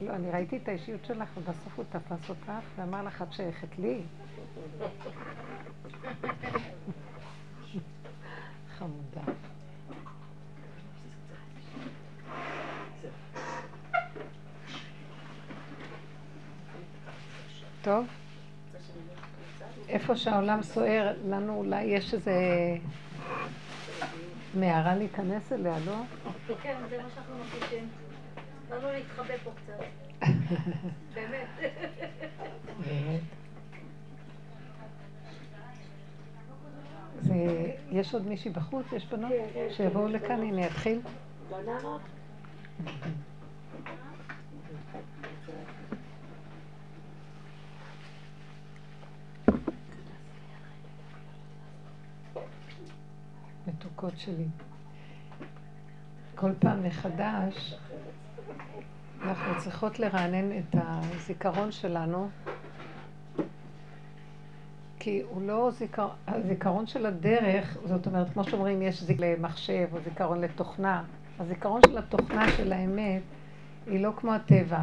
לא, אני ראיתי את האישיות שלך, ובסוף הוא תפס אותך ואמר לך, את שייכת לי. חמודה. טוב. איפה שהעולם סוער, לנו אולי יש איזה מערה להיכנס אליה, לא? כן, זה מה שאנחנו מרגישים. באנו להתחבא פה קצת. באמת. באמת. יש עוד מישהי בחוץ? יש בנות? כן, כן, שיבואו לכאן, הנה יתחיל. מתוקות שלי. כל פעם מחדש אנחנו צריכות לרענן את הזיכרון שלנו, כי הוא לא זיכרון, הזיכרון של הדרך, זאת אומרת, כמו שאומרים, יש זיכרון למחשב או זיכרון לתוכנה. הזיכרון של התוכנה של האמת היא לא כמו הטבע.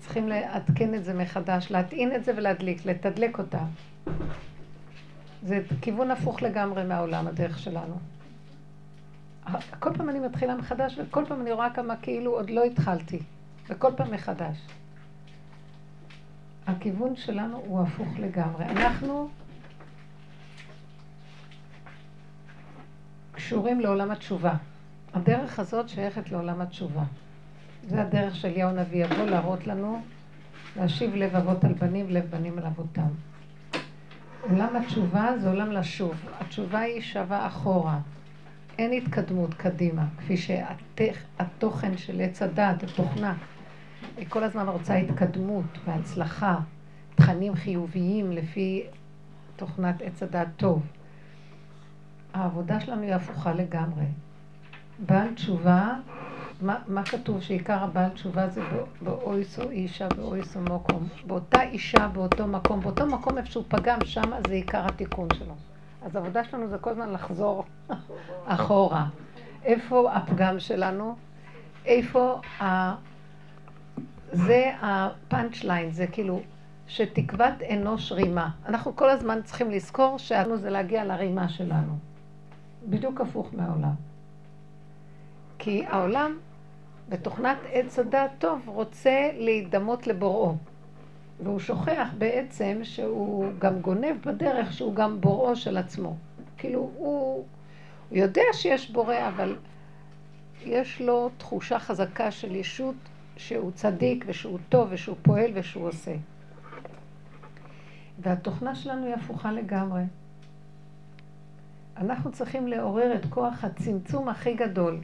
צריכים לעדכן את זה מחדש, להטעין את זה ולהדליק, לתדלק אותה. זה כיוון הפוך לגמרי מהעולם, הדרך שלנו. כל פעם אני מתחילה מחדש, וכל פעם אני רואה כמה כאילו עוד לא התחלתי. וכל פעם מחדש. הכיוון שלנו הוא הפוך לגמרי. אנחנו קשורים לעולם התשובה. הדרך הזאת שייכת לעולם התשובה. זה הדרך של אליהו הנביא, יבוא להראות לנו, להשיב לב אבות על בנים ולב בנים על אבותם. עולם התשובה זה עולם לשוב. התשובה היא שווה אחורה. אין התקדמות קדימה, כפי שהתוכן של עץ הדעת, התוכנה, היא כל הזמן רוצה התקדמות והצלחה, תכנים חיוביים לפי תוכנת עץ הדעת טוב. העבודה שלנו היא הפוכה לגמרי. בעל תשובה מה, מה כתוב שעיקר הבעל תשובה זה באויס או אישה באויס או מקום. באותה אישה, באותו מקום, באותו מקום איפה שהוא פגם, שם זה עיקר התיקון שלו. אז העבודה שלנו זה כל הזמן לחזור אחורה. איפה הפגם שלנו? איפה ה... זה הפאנצ' ליין, זה כאילו שתקוות אנוש רימה. אנחנו כל הזמן צריכים לזכור שאנו זה להגיע לרימה שלנו. בדיוק הפוך מהעולם. כי העולם בתוכנת עץ הדעת טוב רוצה להידמות לבוראו. והוא שוכח בעצם שהוא גם גונב בדרך שהוא גם בוראו של עצמו. כאילו הוא, הוא יודע שיש בורא, אבל יש לו תחושה חזקה של ישות שהוא צדיק ושהוא טוב ושהוא פועל ושהוא עושה. והתוכנה שלנו היא הפוכה לגמרי. אנחנו צריכים לעורר את כוח הצמצום הכי גדול.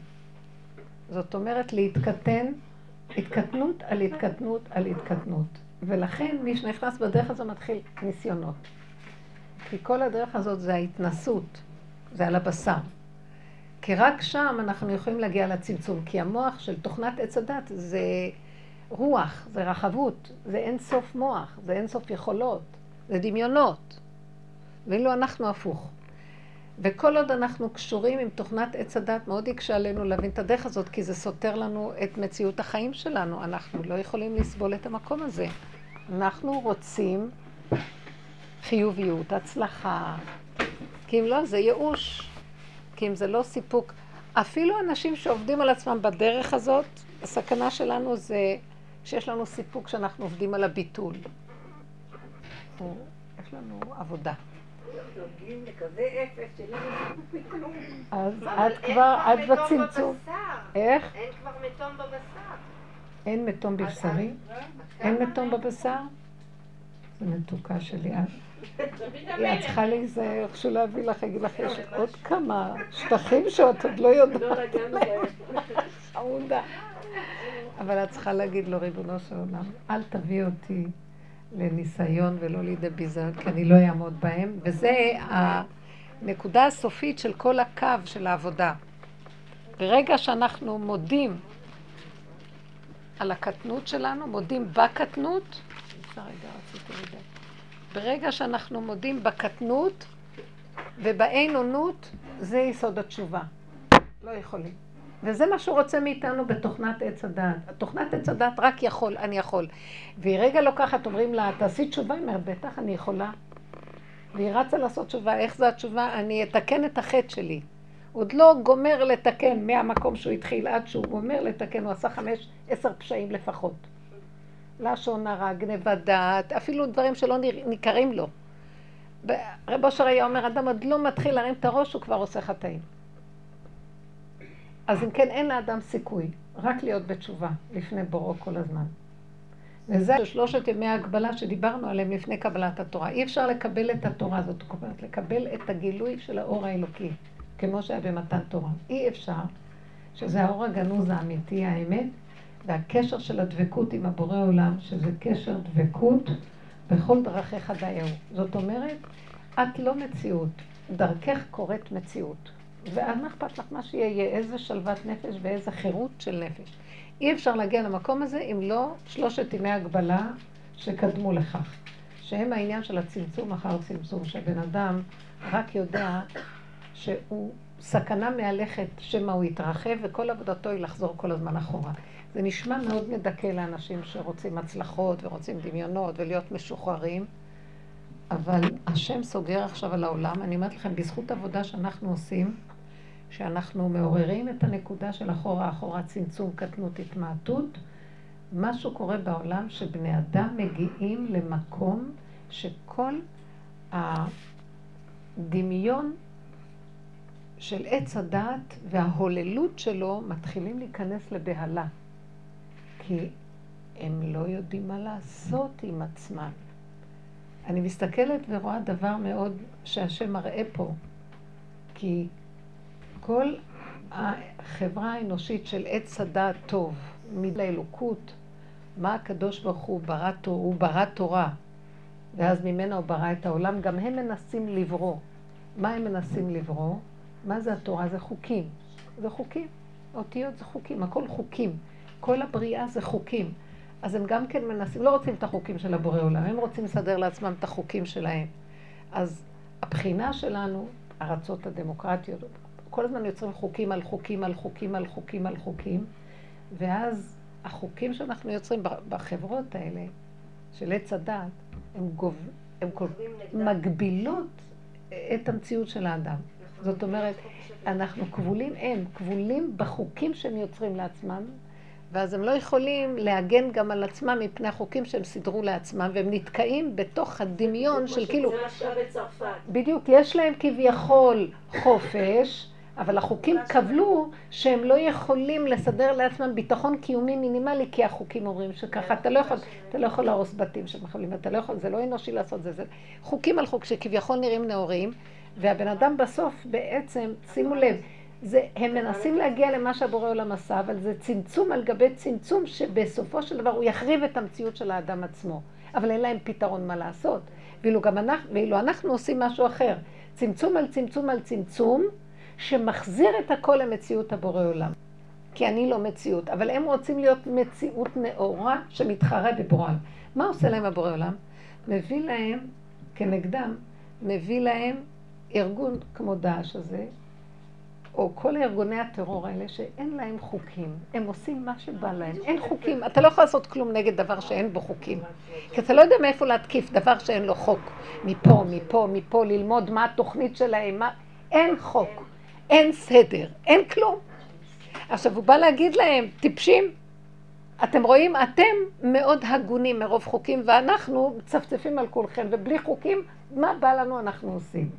זאת אומרת להתקטן, התקטנות על התקטנות על התקטנות. ולכן מי שנכנס בדרך הזו מתחיל ניסיונות. כי כל הדרך הזאת זה ההתנסות, זה על הבשר. כי רק שם אנחנו יכולים להגיע לצמצום, כי המוח של תוכנת עץ הדת זה רוח, זה רחבות, זה אין סוף מוח, זה אין סוף יכולות, זה דמיונות. ואילו אנחנו הפוך. וכל עוד אנחנו קשורים עם תוכנת עץ הדת, מאוד יקשה עלינו להבין את הדרך הזאת, כי זה סותר לנו את מציאות החיים שלנו. אנחנו לא יכולים לסבול את המקום הזה. אנחנו רוצים חיוביות, הצלחה, כי אם לא, זה ייאוש. כי אם זה לא סיפוק. אפילו אנשים שעובדים על עצמם בדרך הזאת, הסכנה שלנו זה שיש לנו סיפוק שאנחנו עובדים על הביטול. יש לנו עבודה. אז את כבר, את בצמצום. איך? אין כבר מתום בבשר. אין מתום בבשרי? אין מתום בבשר? זה מתוקה שלי. את צריכה להיזהר, איך להביא לך, אגיד לך, יש עוד כמה שטחים שאת עוד לא יודעת. לא חמודה. אבל את צריכה להגיד לו, ריבונו של עולם, אל תביא אותי לניסיון ולא לידי ביזיון, כי אני לא אעמוד בהם, וזה הנקודה הסופית של כל הקו של העבודה. ברגע שאנחנו מודים על הקטנות שלנו, מודים בקטנות, ברגע שאנחנו מודים בקטנות ובאין אונות, זה יסוד התשובה. לא יכולים. וזה מה שהוא רוצה מאיתנו בתוכנת עץ הדעת. תוכנת עץ הדעת רק יכול, אני יכול. והיא רגע לוקחת, אומרים לה, תעשי תשובה, היא אומרת, בטח אני יכולה. והיא רצה לעשות תשובה, איך זה התשובה? אני אתקן את החטא שלי. עוד לא גומר לתקן מהמקום שהוא התחיל עד שהוא גומר לתקן, הוא עשה חמש, עשר פשעים לפחות. לשון הרע, גנבת דעת, אפילו דברים שלא ניכרים לו. רב אושר היה אומר, אדם עוד לא מתחיל להרים את הראש, הוא כבר עושה חטאים. אז אם כן, אין לאדם סיכוי, רק להיות בתשובה לפני בורו כל הזמן. וזה שלושת ימי ההגבלה שדיברנו עליהם לפני קבלת התורה. אי אפשר לקבל את התורה הזאת, זאת אומרת, לקבל את הגילוי של האור האלוקי, כמו שהיה במתן תורה. אי אפשר, שזה האור הגנוז האמיתי, האמת, והקשר של הדבקות עם הבורא עולם, שזה קשר דבקות בכל דרכיך דייהו. זאת אומרת, את לא מציאות, דרכך קורית מציאות. ואז מה אכפת לך מה שיהיה, איזה שלוות נפש ואיזה חירות של נפש. אי אפשר להגיע למקום הזה אם לא שלושת ימי הגבלה שקדמו לכך. שהם העניין של הצמצום אחר צמצום, שהבן אדם רק יודע שהוא סכנה מהלכת שמא הוא יתרחב וכל עבודתו היא לחזור כל הזמן אחורה. זה נשמע מאוד מדכא לאנשים שרוצים הצלחות ורוצים דמיונות ולהיות משוחררים, אבל השם סוגר עכשיו על העולם. אני אומרת לכם, בזכות עבודה שאנחנו עושים, שאנחנו מעוררים את הנקודה של אחורה אחורה צמצום, קטנות, התמעטות, משהו קורה בעולם שבני אדם מגיעים למקום שכל הדמיון של עץ הדעת וההוללות שלו מתחילים להיכנס לבהלה. כי הם לא יודעים מה לעשות עם עצמם. אני מסתכלת ורואה דבר מאוד שהשם מראה פה, כי כל החברה האנושית של עץ הדעת טוב, מיד האלוקות, מה הקדוש ברוך הוא ברא, הוא ברא תורה, ואז ממנה הוא ברא את העולם, גם הם מנסים לברוא. מה הם מנסים לברוא? מה זה התורה? זה חוקים. זה חוקים. אותיות זה חוקים, הכל חוקים. כל הבריאה זה חוקים. אז הם גם כן מנסים, לא רוצים את החוקים של הבורא עולם, הם רוצים לסדר לעצמם את החוקים שלהם. אז הבחינה שלנו, ארצות הדמוקרטיות, כל הזמן יוצרים חוקים על חוקים על חוקים על חוקים על חוקים, ואז החוקים שאנחנו יוצרים בחברות האלה, של עץ הדת, הם, גוב... הם כל... מגבילות את המציאות של האדם. זאת אומרת, אנחנו כבולים, הם כבולים בחוקים שהם יוצרים לעצמם, ואז הם לא יכולים להגן גם על עצמם מפני החוקים שהם סידרו לעצמם, והם נתקעים בתוך הדמיון של כאילו... זה מה שהיה בצרפת. בדיוק, יש להם כביכול חופש, אבל החוקים קבלו שהם לא יכולים לסדר לעצמם ביטחון קיומי מינימלי, כי החוקים אומרים שככה, אתה לא יכול, אתה לא יכול להרוס בתים של מחבלים, אתה לא יכול, זה לא אנושי לעשות זה, זה חוקים על חוק שכביכול נראים נאורים, והבן אדם בסוף בעצם, שימו לב, זה, הם מנסים להגיע למה שהבורא עולם עשה, אבל זה צמצום על גבי צמצום, שבסופו של דבר הוא יחריב את המציאות של האדם עצמו. אבל אין להם פתרון מה לעשות. ואילו גם אנחנו, ואילו אנחנו עושים משהו אחר. צמצום על צמצום על צמצום, שמחזיר את הכל למציאות הבורא עולם. כי אני לא מציאות, אבל הם רוצים להיות מציאות נאורה שמתחרה בבורא עולם. מה עושה להם הבורא עולם? מביא להם, כנגדם, מביא להם ארגון כמו דאעש הזה, או כל ארגוני הטרור האלה שאין להם חוקים, הם עושים מה שבא להם, אין חוקים, אתה לא יכול לעשות כלום נגד דבר שאין בו חוקים, כי אתה לא יודע מאיפה להתקיף דבר שאין לו חוק, מפה, מפה, מפה, ללמוד מה התוכנית שלהם, מה... אין חוק, אין סדר, אין כלום. עכשיו הוא בא להגיד להם, טיפשים, אתם רואים, אתם מאוד הגונים מרוב חוקים ואנחנו מצפצפים על כולכם ובלי חוקים, מה בא לנו? אנחנו עושים?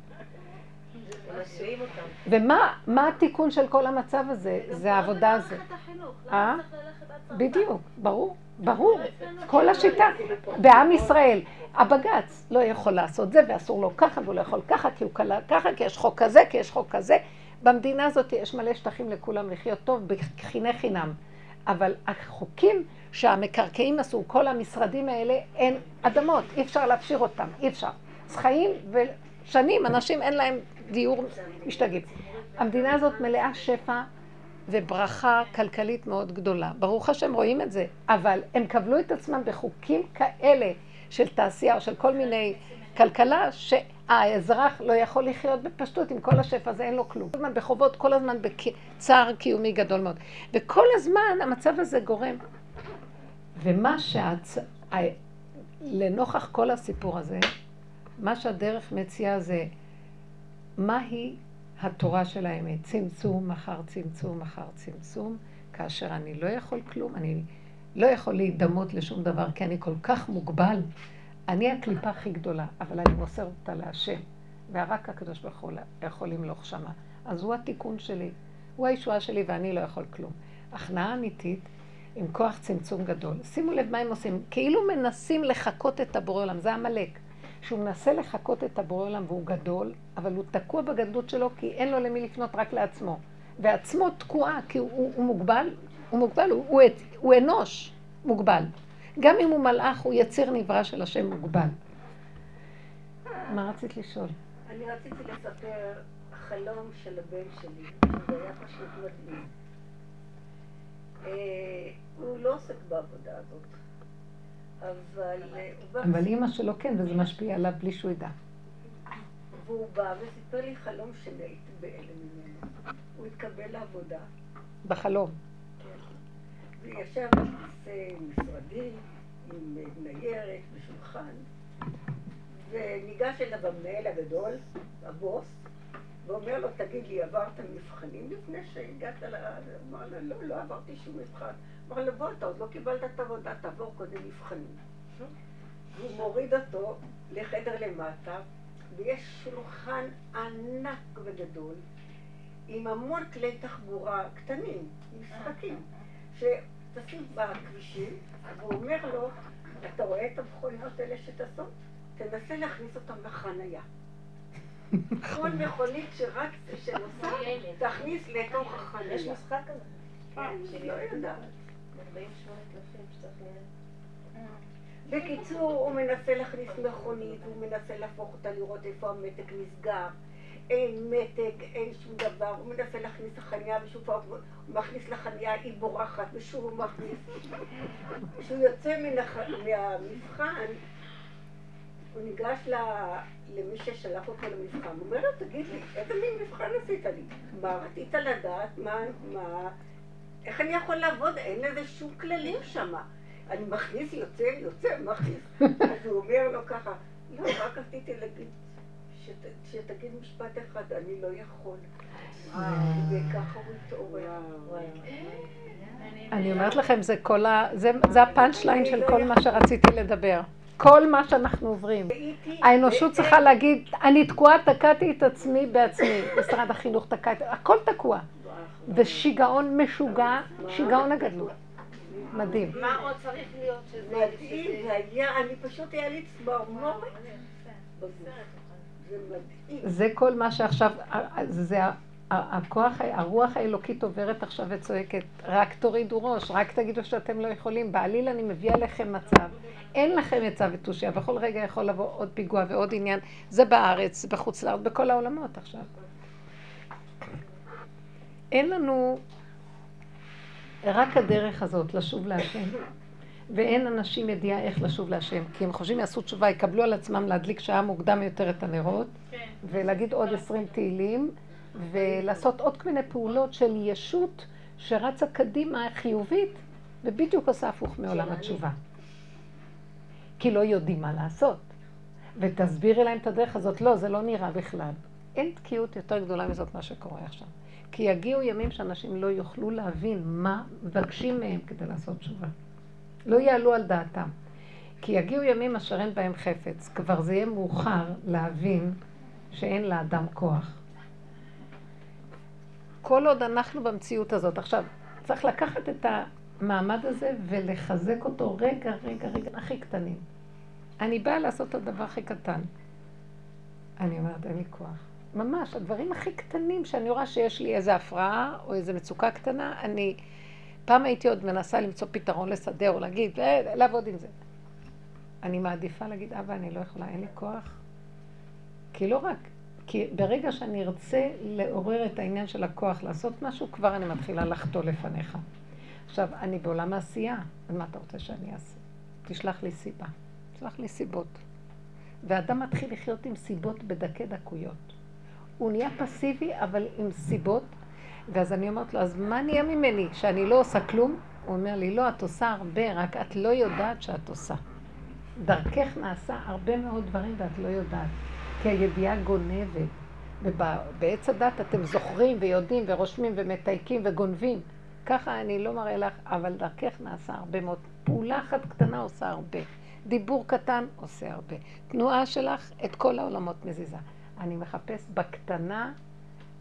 ומה התיקון של כל המצב הזה? זה העבודה הזאת. אה? בדיוק, ברור, ברור. כל השיטה. בעם ישראל, הבג"ץ לא יכול לעשות זה ואסור לו ככה והוא לא יכול ככה כי הוא קלה ככה, כי יש חוק כזה, כי יש חוק כזה. במדינה הזאת יש מלא שטחים לכולם לחיות טוב בחיני חינם. אבל החוקים שהמקרקעים עשו, כל המשרדים האלה, אין אדמות, אי אפשר להפשיר אותם, אי אפשר. אז חיים ושנים, אנשים אין להם דיור משתגעים. המדינה הזאת מלאה שפע וברכה כלכלית מאוד גדולה. ברוך השם רואים את זה, אבל הם קבלו את עצמם בחוקים כאלה של תעשייה או של כל מיני כלכלה שהאזרח לא יכול לחיות בפשטות עם כל השפע הזה, אין לו כלום. כל הזמן בחובות, כל הזמן בצער קיומי גדול מאוד. וכל הזמן המצב הזה גורם. ומה שהצ... לנוכח כל הסיפור הזה, מה שהדרך מציעה זה מהי התורה של האמת. צמצום אחר צמצום אחר צמצום, כאשר אני לא יכול כלום, אני לא יכול להידמות לשום דבר, כי אני כל כך מוגבל. אני הקליפה הכי גדולה, אבל אני מוסר אותה להשם, ורק הקדוש ברוך הוא יכול למלוך שמה. אז הוא התיקון שלי, הוא הישועה שלי ואני לא יכול כלום. הכנעה אמיתית עם כוח צמצום גדול. שימו לב מה הם עושים, כאילו מנסים לחקות את הבורא עולם, זה עמלק. שהוא מנסה לחקות את הבורא עולם והוא גדול, אבל הוא תקוע בגדלות שלו כי אין לו למי לפנות רק לעצמו. ועצמו תקועה כי הוא, הוא, הוא מוגבל, הוא מוגבל, הוא, הוא, הוא אנוש מוגבל. גם אם הוא מלאך, הוא יציר נברא של השם מוגבל. מה רצית לשאול? אני רציתי לספר חלום של הבן שלי, זה היה פשוט מדהים. אה, הוא לא עוסק בעבודה הזאת, אבל... אה, אבל אימא שלו כן, וזה משפיע עליו בלי שהוא ידע. והוא בא וסיפר לי חלום שאני הייתי בהלם ממנו. הוא התקבל לעבודה. בחלום. כן. וישב בכיסא משרדי, עם ניירת ושולחן, וניגש אליו המנהל הגדול, הבוס, ואומר לו, תגיד לי, עברת מבחנים לפני שהגעת ל... אמר לו, לא, לא עברתי שום מבחן. אמר לו, בוא, אתה עוד לא קיבלת את העבודה, תעבור קודם מבחנים. הוא מוריד אותו לחדר למטה, ויש שולחן ענק וגדול, עם המון כלי תחבורה קטנים, משחקים, שטסים בכבישים, והוא אומר לו, אתה רואה את המכוניות האלה שטסות? תנסה להכניס אותן לחנייה. כל מכונית שרק שנוסע, תכניס לתוך החניה. יש משחק כזה. כן, לא יודעת. בקיצור, הוא מנסה להכניס מכונית, הוא מנסה להפוך אותה לראות איפה המתג נסגר. אין מתג, אין שום דבר, הוא מנסה להכניס לחניה ושוב פעם הוא מכניס לחניה, היא בורחת ושוב הוא מכניס. כשהוא יוצא מהמבחן, הוא ניגש למי ששלח אותו למבחן, הוא אומר לו, תגיד לי, איזה מין מבחן עשית לי? מה רצית לדעת? מה, מה, איך אני יכול לעבוד? אין לזה שום כללים שם. אני מכניס, יוצא, יוצא, מכניס. אז הוא אומר לו ככה, לא, רק רציתי להגיד, שתגיד משפט אחד, אני לא יכול. וככה הוא התעורר. אני אומרת לכם, זה כל ה... זה הפאנצ' ליין של כל מה שרציתי לדבר. כל מה שאנחנו עוברים. האנושות צריכה להגיד, אני תקועה, תקעתי את עצמי בעצמי. משרד החינוך תקע את... הכל תקוע. ושיגעון משוגע, שיגעון הגדלות. מדהים. מה עוד צריך להיות שזה... מדהים, היה, אני פשוט היה לי צמרמורת. זה כל מה שעכשיו, זה הכוח, הרוח האלוקית עוברת עכשיו וצועקת, רק תורידו ראש, רק תגידו שאתם לא יכולים. בעליל אני מביאה לכם מצב, אין לכם עצה ותושייה, בכל רגע יכול לבוא עוד פיגוע ועוד עניין. זה בארץ, בחוץ לארץ, בכל העולמות עכשיו. אין לנו רק הדרך הזאת לשוב להשם. ואין אנשים ידיעה איך לשוב להשם, כי הם חושבים יעשו תשובה, יקבלו על עצמם להדליק שעה מוקדם יותר את הנרות, כן. ולהגיד עוד עשרים תהילים, ולעשות עוד כל מיני פעולות של ישות שרצה קדימה חיובית, ובדיוק עושה הפוך מעולם התשובה. כי לא יודעים מה לעשות. ותסבירי להם את הדרך הזאת. לא, זה לא נראה בכלל. אין תקיעות יותר גדולה מזאת מה שקורה עכשיו. כי יגיעו ימים שאנשים לא יוכלו להבין מה מבקשים מהם כדי לעשות תשובה. לא יעלו על דעתם. כי יגיעו ימים אשר אין בהם חפץ. כבר זה יהיה מאוחר להבין שאין לאדם כוח. כל עוד אנחנו במציאות הזאת. עכשיו, צריך לקחת את המעמד הזה ולחזק אותו רגע, רגע, רגע, הכי קטנים. אני באה לעשות את הדבר הכי קטן. אני אומרת, אין לי כוח. ממש, הדברים הכי קטנים שאני רואה שיש לי איזו הפרעה או איזו מצוקה קטנה, אני... פעם הייתי עוד מנסה למצוא פתרון לסדר או להגיד, אה, לעבוד עם זה. אני מעדיפה להגיד, אבא, אני לא יכולה, אין לי כוח. כי לא רק, כי ברגע שאני ארצה לעורר את העניין של הכוח לעשות משהו, כבר אני מתחילה לחטוא לפניך. עכשיו, אני בעולם העשייה, אז מה אתה רוצה שאני אעשה? תשלח לי סיבה. תשלח לי סיבות. ואדם מתחיל לחיות עם סיבות בדקי דקויות. הוא נהיה פסיבי, אבל עם סיבות, ואז אני אומרת לו, אז מה נהיה ממני? שאני לא עושה כלום? הוא אומר לי, לא, את עושה הרבה, רק את לא יודעת שאת עושה. דרכך נעשה הרבה מאוד דברים ואת לא יודעת, כי הידיעה גונבת. ובעץ הדת אתם זוכרים ויודעים ורושמים ומתייקים וגונבים. ככה אני לא מראה לך, אבל דרכך נעשה הרבה מאוד. פעולה אחת קטנה עושה הרבה. דיבור קטן עושה הרבה. תנועה שלך את כל העולמות מזיזה. אני מחפש בקטנה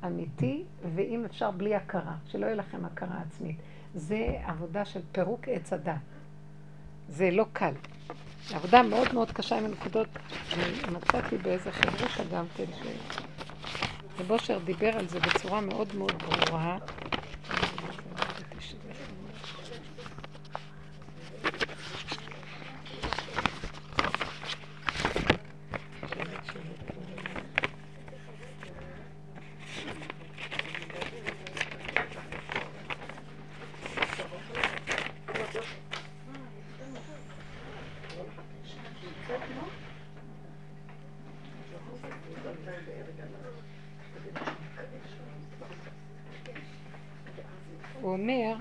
אמיתי, ואם אפשר בלי הכרה, שלא יהיה לכם הכרה עצמית. זה עבודה של פירוק עץ הדת. זה לא קל. עבודה מאוד מאוד קשה עם הנקודות. אני מצאתי באיזה חברותה גם כן, שבושר דיבר על זה בצורה מאוד מאוד ברורה. הוא אומר,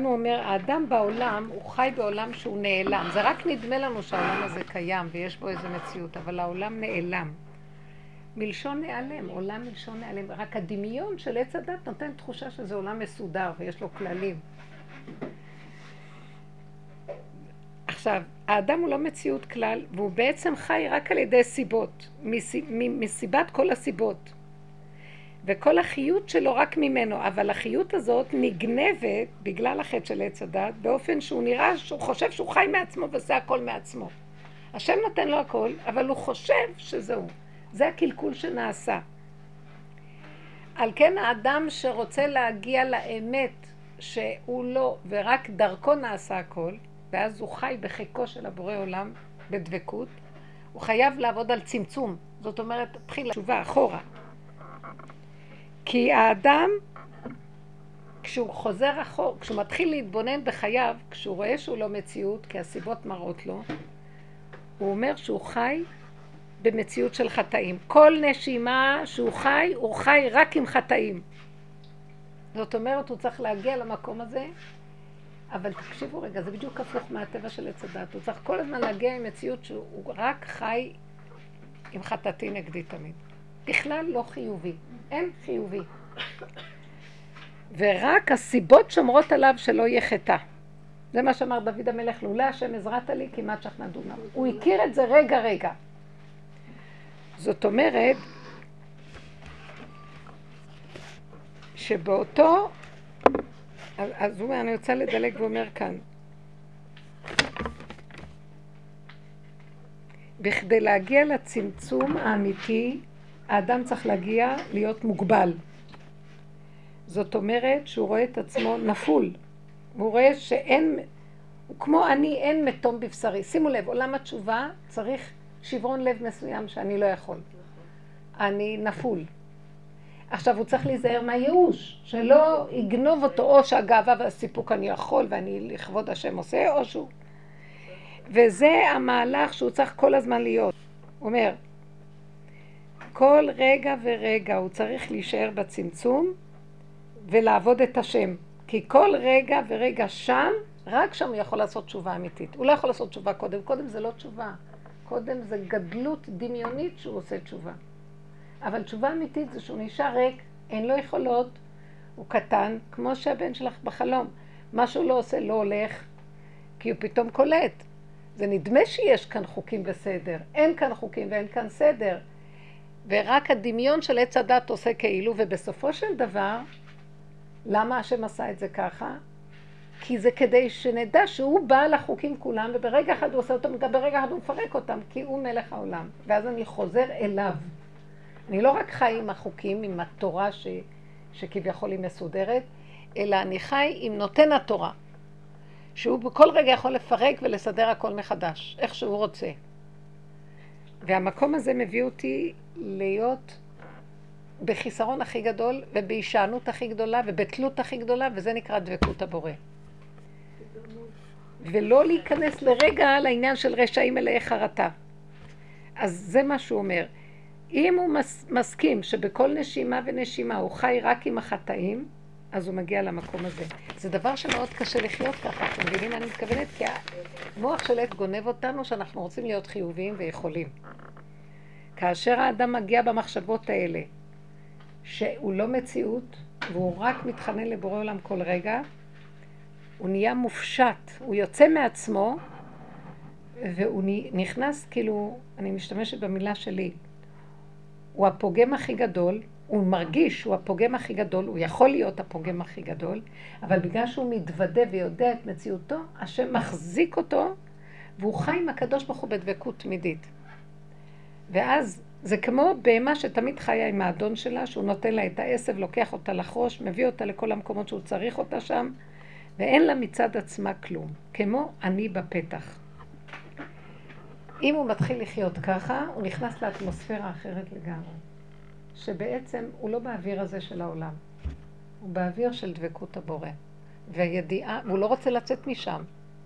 כאן הוא אומר, האדם בעולם, הוא חי בעולם שהוא נעלם. זה רק נדמה לנו שהעולם הזה קיים ויש בו איזו מציאות, אבל העולם נעלם. מלשון נעלם, עולם מלשון נעלם. רק הדמיון של עץ הדת נותן תחושה שזה עולם מסודר ויש לו כללים. עכשיו, האדם הוא לא מציאות כלל, והוא בעצם חי רק על ידי סיבות, מסיבת כל הסיבות. וכל החיות שלו רק ממנו, אבל החיות הזאת נגנבת בגלל החטא של עץ הדת, באופן שהוא נראה שהוא חושב שהוא חי מעצמו ועושה הכל מעצמו. השם נותן לו הכל, אבל הוא חושב שזהו. זה הקלקול שנעשה. על כן האדם שרוצה להגיע לאמת שהוא לא, ורק דרכו נעשה הכל, ואז הוא חי בחיקו של הבורא עולם בדבקות, הוא חייב לעבוד על צמצום. זאת אומרת, תתחיל תשובה אחורה. כי האדם, כשהוא חוזר אחור, כשהוא מתחיל להתבונן בחייו, כשהוא רואה שהוא לא מציאות, כי הסיבות מראות לו, הוא אומר שהוא חי במציאות של חטאים. כל נשימה שהוא חי, הוא חי רק עם חטאים. זאת אומרת, הוא צריך להגיע למקום הזה אבל תקשיבו רגע, זה בדיוק הפוך מהטבע של עץ הדת. הוא צריך כל הזמן להגיע עם מציאות שהוא רק חי עם חטאתי נגדי תמיד. בכלל לא חיובי. אין חיובי. ורק הסיבות שומרות עליו שלא יהיה חטא. זה מה שאמר דוד המלך, לולא השם עזרת לי, כמעט שכנדונה. הוא הכיר את זה רגע רגע. זאת אומרת, שבאותו אז הוא אומר, אני רוצה לדלג ואומר כאן. בכדי להגיע לצמצום האמיתי, האדם צריך להגיע להיות מוגבל. זאת אומרת שהוא רואה את עצמו נפול. הוא רואה שאין, הוא כמו אני, אין מתום בבשרי. שימו לב, עולם התשובה צריך שברון לב מסוים שאני לא יכול. אני נפול. עכשיו הוא צריך להיזהר מהייאוש, שלא יגנוב אותו או שהגאווה והסיפוק אני יכול ואני לכבוד השם עושה, או שהוא... וזה המהלך שהוא צריך כל הזמן להיות. הוא אומר, כל רגע ורגע הוא צריך להישאר בצמצום ולעבוד את השם. כי כל רגע ורגע שם, רק שם הוא יכול לעשות תשובה אמיתית. הוא לא יכול לעשות תשובה קודם. קודם זה לא תשובה. קודם זה גדלות דמיונית שהוא עושה תשובה. אבל תשובה אמיתית זה שהוא נשאר ריק, אין לו יכולות, הוא קטן, כמו שהבן שלך בחלום. מה שהוא לא עושה לא הולך, כי הוא פתאום קולט. זה נדמה שיש כאן חוקים וסדר. אין כאן חוקים ואין כאן סדר. ורק הדמיון של עץ הדת עושה כאילו, ובסופו של דבר, למה השם עשה את זה ככה? כי זה כדי שנדע שהוא בעל החוקים כולם, וברגע אחד הוא עושה אותם, גם ברגע אחד הוא מפרק אותם, כי הוא מלך העולם. ואז אני חוזר אליו. אני לא רק חי עם החוקים, עם התורה ש, שכביכול היא מסודרת, אלא אני חי עם נותן התורה, שהוא בכל רגע יכול לפרק ולסדר הכל מחדש, איך שהוא רוצה. והמקום הזה מביא אותי להיות בחיסרון הכי גדול ובהישענות הכי גדולה ובתלות הכי גדולה, וזה נקרא דבקות הבורא. ולא להיכנס לרגע לעניין של רשעים מלאי חרטה. אז זה מה שהוא אומר. אם הוא מס, מסכים שבכל נשימה ונשימה הוא חי רק עם החטאים, אז הוא מגיע למקום הזה. זה דבר שמאוד קשה לחיות ככה, אתם מבינים מה אני מתכוונת? כי המוח של עת גונב אותנו שאנחנו רוצים להיות חיוביים ויכולים. כאשר האדם מגיע במחשבות האלה, שהוא לא מציאות, והוא רק מתחנן לבורא עולם כל רגע, הוא נהיה מופשט, הוא יוצא מעצמו, והוא נכנס, כאילו, אני משתמשת במילה שלי, הוא הפוגם הכי גדול, הוא מרגיש שהוא הפוגם הכי גדול, הוא יכול להיות הפוגם הכי גדול, אבל בגלל שהוא מתוודה ויודע את מציאותו, השם מחזיק אותו, והוא חי עם הקדוש ברוך הוא בדבקות תמידית. ואז זה כמו בהמה שתמיד חיה עם האדון שלה, שהוא נותן לה את העשב, לוקח אותה לחרוש, מביא אותה לכל המקומות שהוא צריך אותה שם, ואין לה מצד עצמה כלום, כמו אני בפתח. אם הוא מתחיל לחיות ככה, הוא נכנס לאטמוספירה אחרת לגמרי. שבעצם הוא לא באוויר הזה של העולם, הוא באוויר של דבקות הבורא. והידיעה, והוא לא רוצה לצאת משם.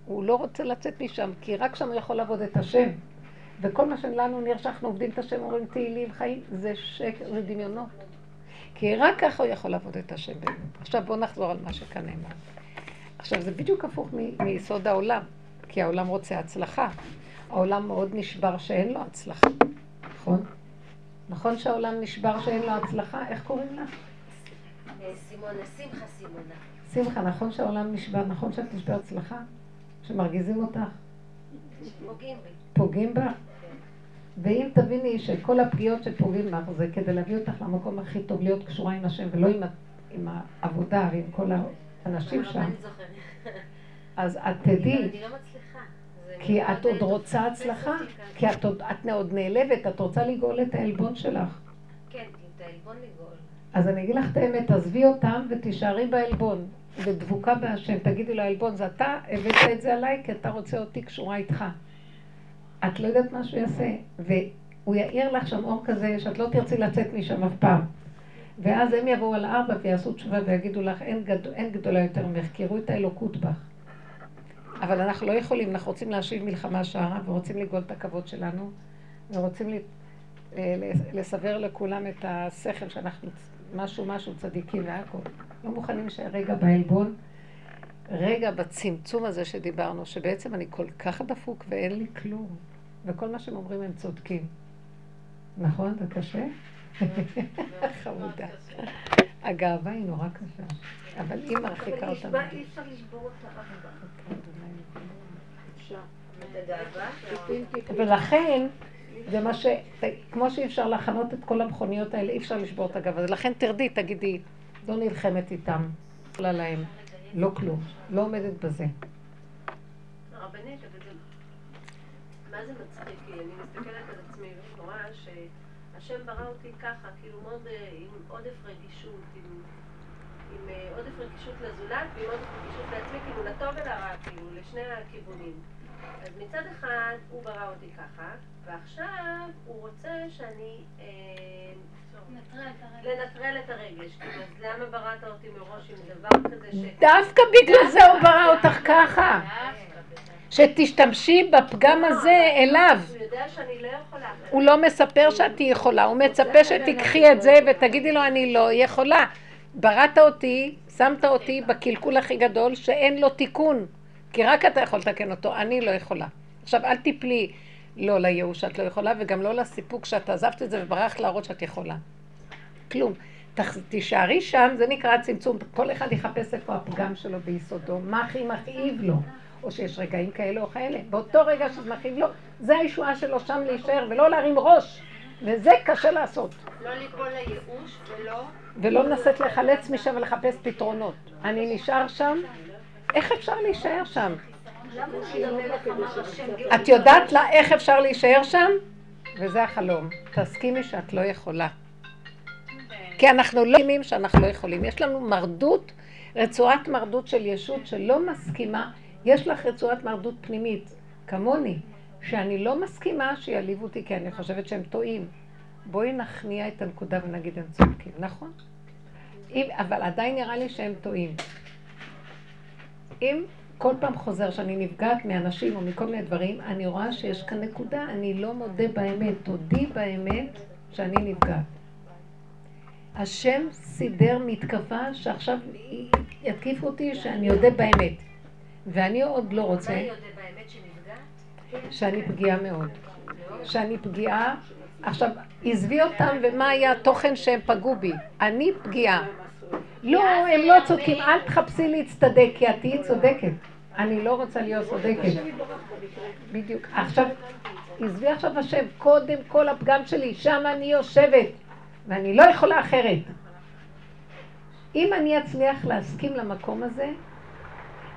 הוא לא רוצה לצאת משם, כי רק שם הוא יכול לעבוד את השם. וכל מה שלנו נראה שאנחנו עובדים את השם, אומרים תהילים, חיים, זה שקר, זה דמיונות. כי רק ככה הוא יכול לעבוד את השם באמת. עכשיו בואו נחזור על מה שכאן נאמר. עכשיו זה בדיוק הפוך מיסוד העולם, כי העולם רוצה הצלחה. העולם מאוד נשבר שאין לו הצלחה, נכון? נכון שהעולם נשבר שאין לו הצלחה? איך קוראים לה? סימונה, שמחה סימונה. שמחה, נכון שהעולם נשבר? נכון שאת נשברת הצלחה? שמרגיזים אותך? פוגעים בי. פוגעים בך? ואם תביני שכל הפגיעות שפוגעים בך זה כדי להביא אותך למקום הכי טוב להיות קשורה עם השם ולא עם, עם העבודה ועם כל האנשים שם, אז את תדעי, אני לא מצליחה. כי את עוד רוצה הצלחה, כי את עוד, נעלבת, את רוצה לגאול את העלבון שלך. כן, את העלבון לגאול. אז אני אגיד לך את האמת, תעזבי אותם ותישארי בעלבון, בדבוקה בהשם. תגידי לו, העלבון זה אתה, הבאת את זה עליי, כי אתה רוצה אותי קשורה איתך. את לא יודעת מה שהוא יעשה, והוא יאיר לך שם אור כזה שאת לא תרצי לצאת משם אף פעם. ואז הם יבואו על ארבע ויעשו תשובה ויגידו לך, אין, גד... אין גדולה יותר ממך, כי יראו את האלוקות בך. אבל אנחנו לא יכולים, אנחנו רוצים להשיב מלחמה שערה ורוצים לגאול את הכבוד שלנו, ורוצים אה, לסבר לכולם את השכל שאנחנו משהו משהו צדיקים והכל. לא מוכנים שרגע בעלבון, רגע בצמצום הזה שדיברנו, שבעצם אני כל כך דפוק ואין לי כלום. וכל מה שהם אומרים הם צודקים. נכון? זה קשה? חמודה. הגאווה היא נורא קשה, אבל היא מרחיקה אותנו. אי אפשר לשבור אותה ולכן, זה מה ש... כמו שאי אפשר להכנות את כל המכוניות האלה, אי אפשר לשבור את הגאווה. לכן תרדי, תגידי, לא נלחמת איתם, לא להם, לא כלום, לא עומדת בזה. הרבנית, אבל זה... מה זה מצחיק? כי אני מסתכלת על עצמי ואני רואה שהשם ברא אותי ככה, כאילו מאוד עם עודף רגישות, עם, עודף רגישות לזולת ועם עודף רגישות לעצמי, כאילו לטוב ולרע, כאילו, לשני הכיוונים. אז מצד אחד הוא ברא אותי ככה, ועכשיו הוא רוצה שאני... אה, לנטרל את הרגש. כאילו, אז למה בראת אותי מראש עם דבר כזה ש... דווקא בגלל זה הוא ברא אותך ככה. שתשתמשי בפגם הזה אליו. הוא יודע שאני לא יכולה. הוא לא מספר שאת יכולה, הוא מצפה שתיקחי את זה ותגידי לו אני לא יכולה. בראת אותי, שמת אותי בקלקול הכי גדול שאין לו תיקון. כי רק אתה יכול לתקן אותו, אני לא יכולה. עכשיו אל תיפלי לא לייאוש שאת לא יכולה וגם לא לסיפוק שאת עזבת את זה וברחת להראות שאת יכולה. כלום. תישארי שם, זה נקרא צמצום. כל אחד יחפש איפה הפגם שלו ביסודו, מה הכי מכאיב לו. או שיש רגעים כאלה או כאלה. באותו רגע שזה מכאיב לו, זה הישועה שלו שם להישאר ולא להרים ראש. וזה קשה לעשות. לא ליפול לייאוש ולא... ולא לנסות לחלץ משם ולחפש פתרונות. אני נשאר שם, איך אפשר להישאר שם? את יודעת לה איך אפשר להישאר שם? וזה החלום. תסכימי שאת לא יכולה. כי אנחנו לא יודעים שאנחנו לא יכולים. יש לנו מרדות, רצועת מרדות של ישות שלא מסכימה. יש לך רצועת מרדות פנימית, כמוני, שאני לא מסכימה שיעליבו אותי כי אני חושבת שהם טועים. בואי נכניע את הנקודה ונגיד הם צודקים, נכון? אם, אבל עדיין נראה לי שהם טועים. אם כל פעם חוזר שאני נפגעת מאנשים או מכל מיני דברים, אני רואה שיש כאן נקודה, אני לא מודה באמת. תודי באמת שאני נפגעת. השם סידר מתקפה שעכשיו יתקיפו אותי שאני אודה באמת. ואני עוד לא רוצה... מה יודע באמת שנפגעת? שאני פגיעה מאוד. שאני פגיעה, עכשיו, עזבי אותם ומה היה התוכן שהם פגעו בי. אני פגיעה. לא, הם לא צודקים, אל תחפשי להצטדק, כי את תהיי צודקת. אני לא רוצה להיות צודקת. בדיוק. עכשיו, עזבי עכשיו השם, קודם כל הפגם שלי, שם אני יושבת, ואני לא יכולה אחרת. אם אני אצליח להסכים למקום הזה,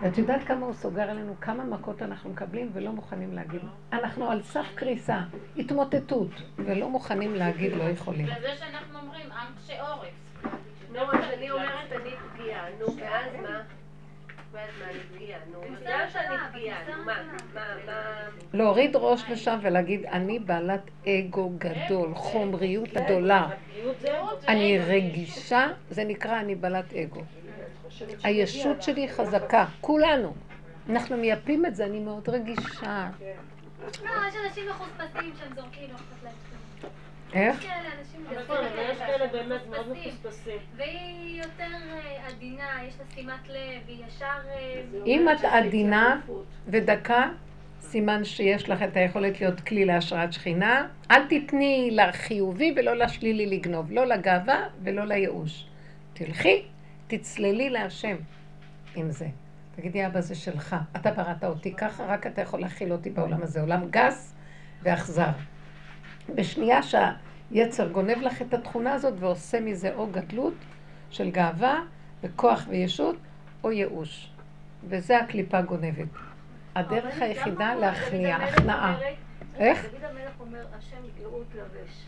ואת יודעת כמה הוא סוגר עלינו, כמה מכות אנחנו מקבלים ולא מוכנים להגיד. אנחנו על סף קריסה, התמוטטות, ולא מוכנים להגיד לא יכולים. בגלל זה שאנחנו אומרים, עם קשה עורף. נו, אז אני אומרת, אני פגיעה, נו, ואז מה? להוריד ראש לשם ולהגיד, אני בעלת אגו גדול, חומריות גדולה. אני רגישה, זה נקרא אני בעלת אגו. הישות שלי חזקה, כולנו. אנחנו מייפים את זה, אני מאוד רגישה. לא, יש אנשים מחוספסים שהם זורקים, לא אכפת להם. איך? יש כאלה אנשים נכון, אבל יש כאלה באמת מאוד מחוספסים. מחוספסים. והיא יותר אה, עדינה, יש לה שימת לב, היא ישר... אה, אם את עדינה ודקה, סימן שיש לך את היכולת להיות כלי להשראת שכינה. אל תתני לחיובי ולא לשלילי לגנוב, לא לגאווה ולא לייאוש. תלכי, תצללי להשם עם זה. תגידי, אבא, זה שלך. אתה בראת אותי ככה, רק אתה יכול להכיל אותי בעולם הזה. עולם גס ואכזר. בשנייה שהיצר גונב לך את התכונה הזאת ועושה מזה או גדלות של גאווה וכוח וישות, או ייאוש. וזה הקליפה גונבת. הדרך היחידה להכניע, הכנעה. איך? דוד המלך אומר, השם גאות לבש.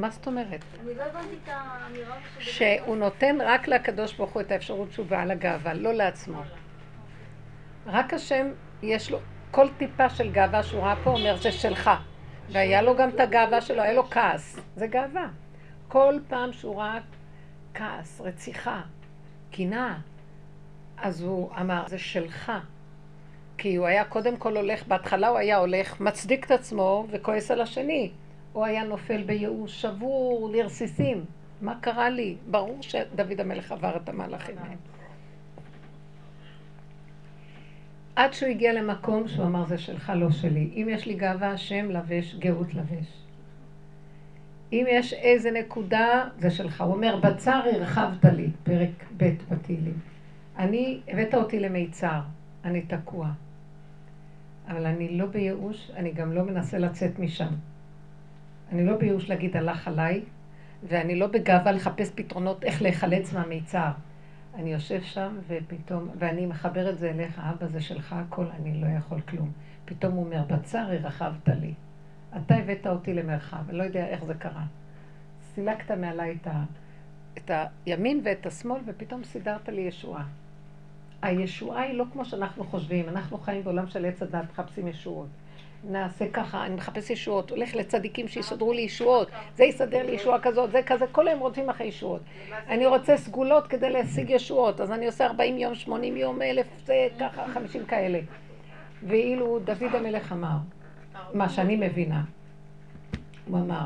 מה, זאת אומרת? אני לא הבנתי את האמירה. שהוא נותן רק לקדוש ברוך הוא את האפשרות תשובה על הגאווה, לא לעצמו. רק השם, יש לו, כל טיפה של גאווה שהוא ראה פה אומר זה שלך. והיה לו גם את הגאווה שלו, היה לו כעס. זה גאווה. כל פעם שהוא ראה כעס, רציחה, קנאה, אז הוא אמר, זה שלך. כי הוא היה קודם כל הולך, בהתחלה הוא היה הולך, מצדיק את עצמו וכועס על השני. הוא היה נופל בייאוש שבור לרסיסים. מה קרה לי? ברור שדוד המלך עבר את המהלכים האלה. עד שהוא הגיע למקום שהוא אמר זה שלך, לא שלי. אם יש לי גאווה, השם לבש, גאות לבש. אם יש איזה נקודה, זה שלך. הוא אומר, בצר הרחבת לי, פרק ב' בתהילים. אני, הבאת אותי למיצר, אני תקוע. אבל אני לא בייאוש, אני גם לא מנסה לצאת משם. אני לא בייאוש להגיד הלך עליי, ואני לא בגאווה לחפש פתרונות איך להיחלץ מהמיצר. אני יושב שם ופתאום, ואני מחבר את זה אליך, אבא זה שלך הכל, אני לא יכול כלום. פתאום הוא אומר, בצר הרחבת לי. אתה הבאת אותי למרחב, אני לא יודע איך זה קרה. סילקת מעליי את, ה, את הימין ואת השמאל, ופתאום סידרת לי ישועה. הישועה היא לא כמו שאנחנו חושבים, אנחנו חיים בעולם של עץ הדת, מחפשים ישועות. נעשה ככה, אני מחפש ישועות, הולך לצדיקים שיסדרו לי ישועות, זה יסדר לי ישועה כזאת, זה כזה, כל היום רודפים אחרי ישועות. אני רוצה סגולות כדי להשיג ישועות, אז אני עושה 40 יום, 80 יום, אלף, זה ככה, 50 כאלה. ואילו דוד המלך אמר, מה שאני מבינה, הוא אמר,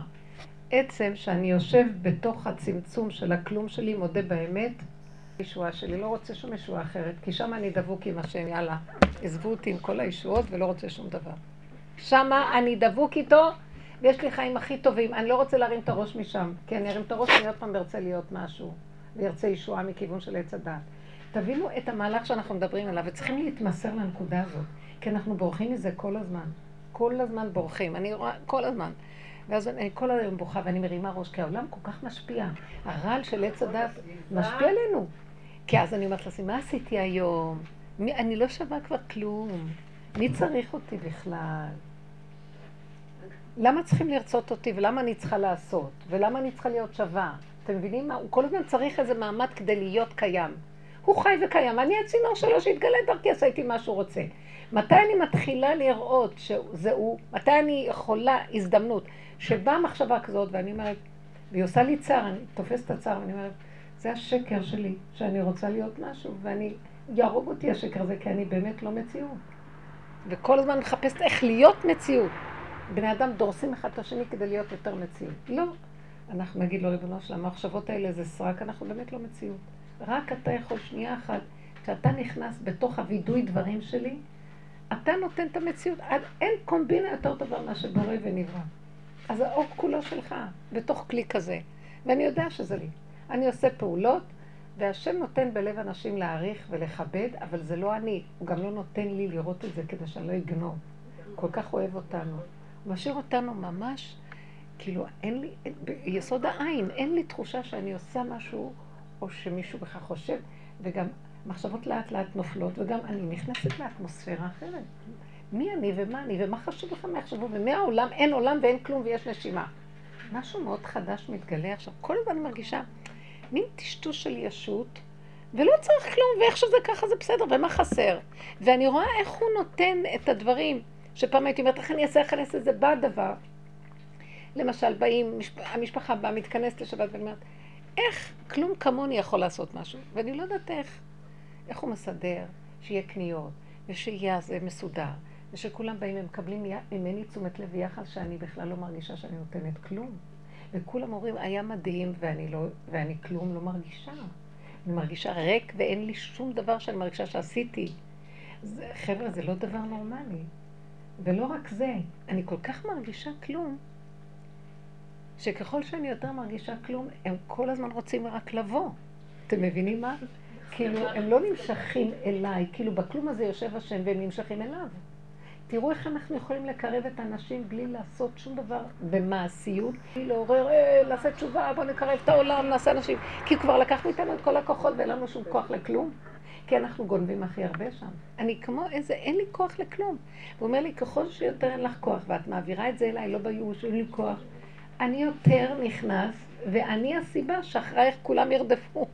עצם שאני יושב בתוך הצמצום של הכלום שלי, מודה באמת, ישועה שלי, לא רוצה שום ישועה אחרת, כי שם אני דבוק עם השם, יאללה, עזבו אותי עם כל הישועות ולא רוצה שום דבר. שמה אני דבוק איתו, ויש לי חיים הכי טובים. אני לא רוצה להרים את הראש משם. כי אני ארים את הראש, אני עוד פעם ארצה להיות משהו. וארצה ישועה מכיוון של עץ הדת. תבינו את המהלך שאנחנו מדברים עליו, וצריכים להתמסר לנקודה הזאת. כי אנחנו בורחים מזה כל הזמן. כל הזמן בורחים. אני רואה, כל הזמן. ואז אני כל היום בוכה ואני מרימה ראש, כי העולם כל כך משפיע. הרעל של עץ הדת משפיע עלינו. כי אז אני אומרת לעצמי, מה עשיתי היום? מי, אני לא שווה כבר כלום. מי צריך אותי בכלל? למה צריכים לרצות אותי ולמה אני צריכה לעשות? ולמה אני צריכה להיות שווה? אתם מבינים מה? הוא כל הזמן צריך איזה מעמד כדי להיות קיים. הוא חי וקיים, אני הצינור שלו שיתגלה דרכי, עשה איתי מה שהוא רוצה. מתי אני מתחילה לראות שזה הוא? מתי אני יכולה הזדמנות? שבאה מחשבה כזאת ואני אומרת, והיא עושה לי צער, אני תופסת את הצער ואני אומרת, זה השקר שלי, שאני רוצה להיות משהו, ואני, יהרוג אותי השקר הזה, כי אני באמת לא מציאות. וכל הזמן מחפשת איך להיות מציאות. בני אדם דורסים אחד את השני כדי להיות יותר מציאות. לא. אנחנו נגיד לו, ריבונו של המחשבות האלה זה סרק, אנחנו באמת לא מציאות. רק אתה יכול שנייה אחת, כשאתה נכנס בתוך הווידוי דברים שלי, אתה נותן את המציאות. אין קומבינה יותר טובה מאשר בורא ונברא. אז האור כולו שלך, בתוך כלי כזה. ואני יודע שזה לי. אני עושה פעולות, והשם נותן בלב אנשים להעריך ולכבד, אבל זה לא אני. הוא גם לא נותן לי לראות את זה כדי שאני לא אגנוב. כל כך אוהב אותנו. משאיר אותנו ממש, כאילו, אין לי, ביסוד העין, אין לי תחושה שאני עושה משהו, או שמישהו בכלל חושב, וגם מחשבות לאט לאט נופלות, וגם אני נכנסת לאטמוספירה אחרת. מי אני ומה אני, ומה חשוב לך מה יחשבו, ומהעולם אין עולם ואין כלום ויש נשימה. משהו מאוד חדש מתגלה עכשיו. כל הזמן אני מרגישה מין טשטוש של ישות, ולא צריך כלום, ואיך שזה ככה זה בסדר, ומה חסר. ואני רואה איך הוא נותן את הדברים, שפעם הייתי אומרת, איך אני אעשה, איך אני אעשה, זה בא דבר. למשל, באים, המשפחה באה, מתכנסת לשבת, ואני אומרת, איך כלום כמוני יכול לעשות משהו? ואני לא יודעת איך. איך הוא מסדר, שיהיה קניות, ושיהיה זה מסודר, ושכולם באים ומקבלים ממני תשומת לב יחד שאני בכלל לא מרגישה שאני נותנת כלום. וכולם אומרים, היה מדהים, ואני, לא, ואני כלום לא מרגישה. אני מרגישה ריק ואין לי שום דבר שאני מרגישה שעשיתי. זה, חבר'ה, זה לא דבר נורמלי. ולא רק זה, אני כל כך מרגישה כלום, שככל שאני יותר מרגישה כלום, הם כל הזמן רוצים רק לבוא. אתם מבינים מה? כאילו, הם לא נמשכים אליי, כאילו בכלום הזה יושב השם והם נמשכים אליו. תראו איך אנחנו יכולים לקרב את האנשים בלי לעשות שום דבר במעשיות, בלי לעורר, אה, לעשות תשובה, בוא נקרב את העולם, נעשה אנשים. כי כבר לקח מאיתנו את כל הכוחות ואין לנו שום כוח לכלום. כי אנחנו גונבים הכי הרבה שם. אני כמו איזה, אין לי כוח לכלום. הוא אומר לי, ככל שיותר אין לך כוח, ואת מעבירה את זה אליי, לא בייאוש, אין לי כוח. אני יותר נכנס, ואני הסיבה שאחרייך כולם ירדפו.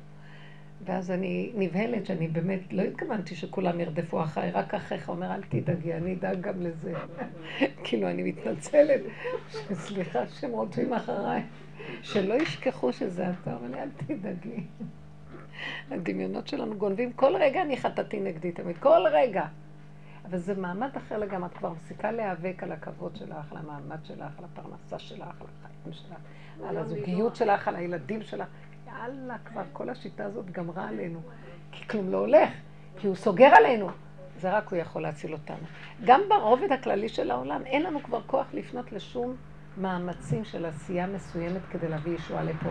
ואז אני נבהלת שאני באמת, לא התכוונתי שכולם ירדפו אחריי, רק אחריך אומר, אל תדאגי, אני אדאג גם לזה. כאילו, אני מתנצלת, סליחה שהם רודפים אחריי, שלא ישכחו שזה אתה, אבל אל תדאגי. הדמיונות שלנו גונבים, כל רגע אני חטאתי נגדי תמיד, כל רגע. אבל זה מעמד אחר לגמרי, את כבר מפסיקה להיאבק על הכבוד שלך, על המעמד שלך, על הפרנסה שלך, על החיים שלך, על הזוגיות שלך, על הילדים שלך. יאללה, כבר כל השיטה הזאת גמרה עלינו. כי כלום לא הולך, כי הוא סוגר עלינו. זה רק הוא יכול להציל אותנו. גם ברובד הכללי של העולם, אין לנו כבר כוח לפנות לשום מאמצים של עשייה מסוימת כדי להביא ישועה לפה.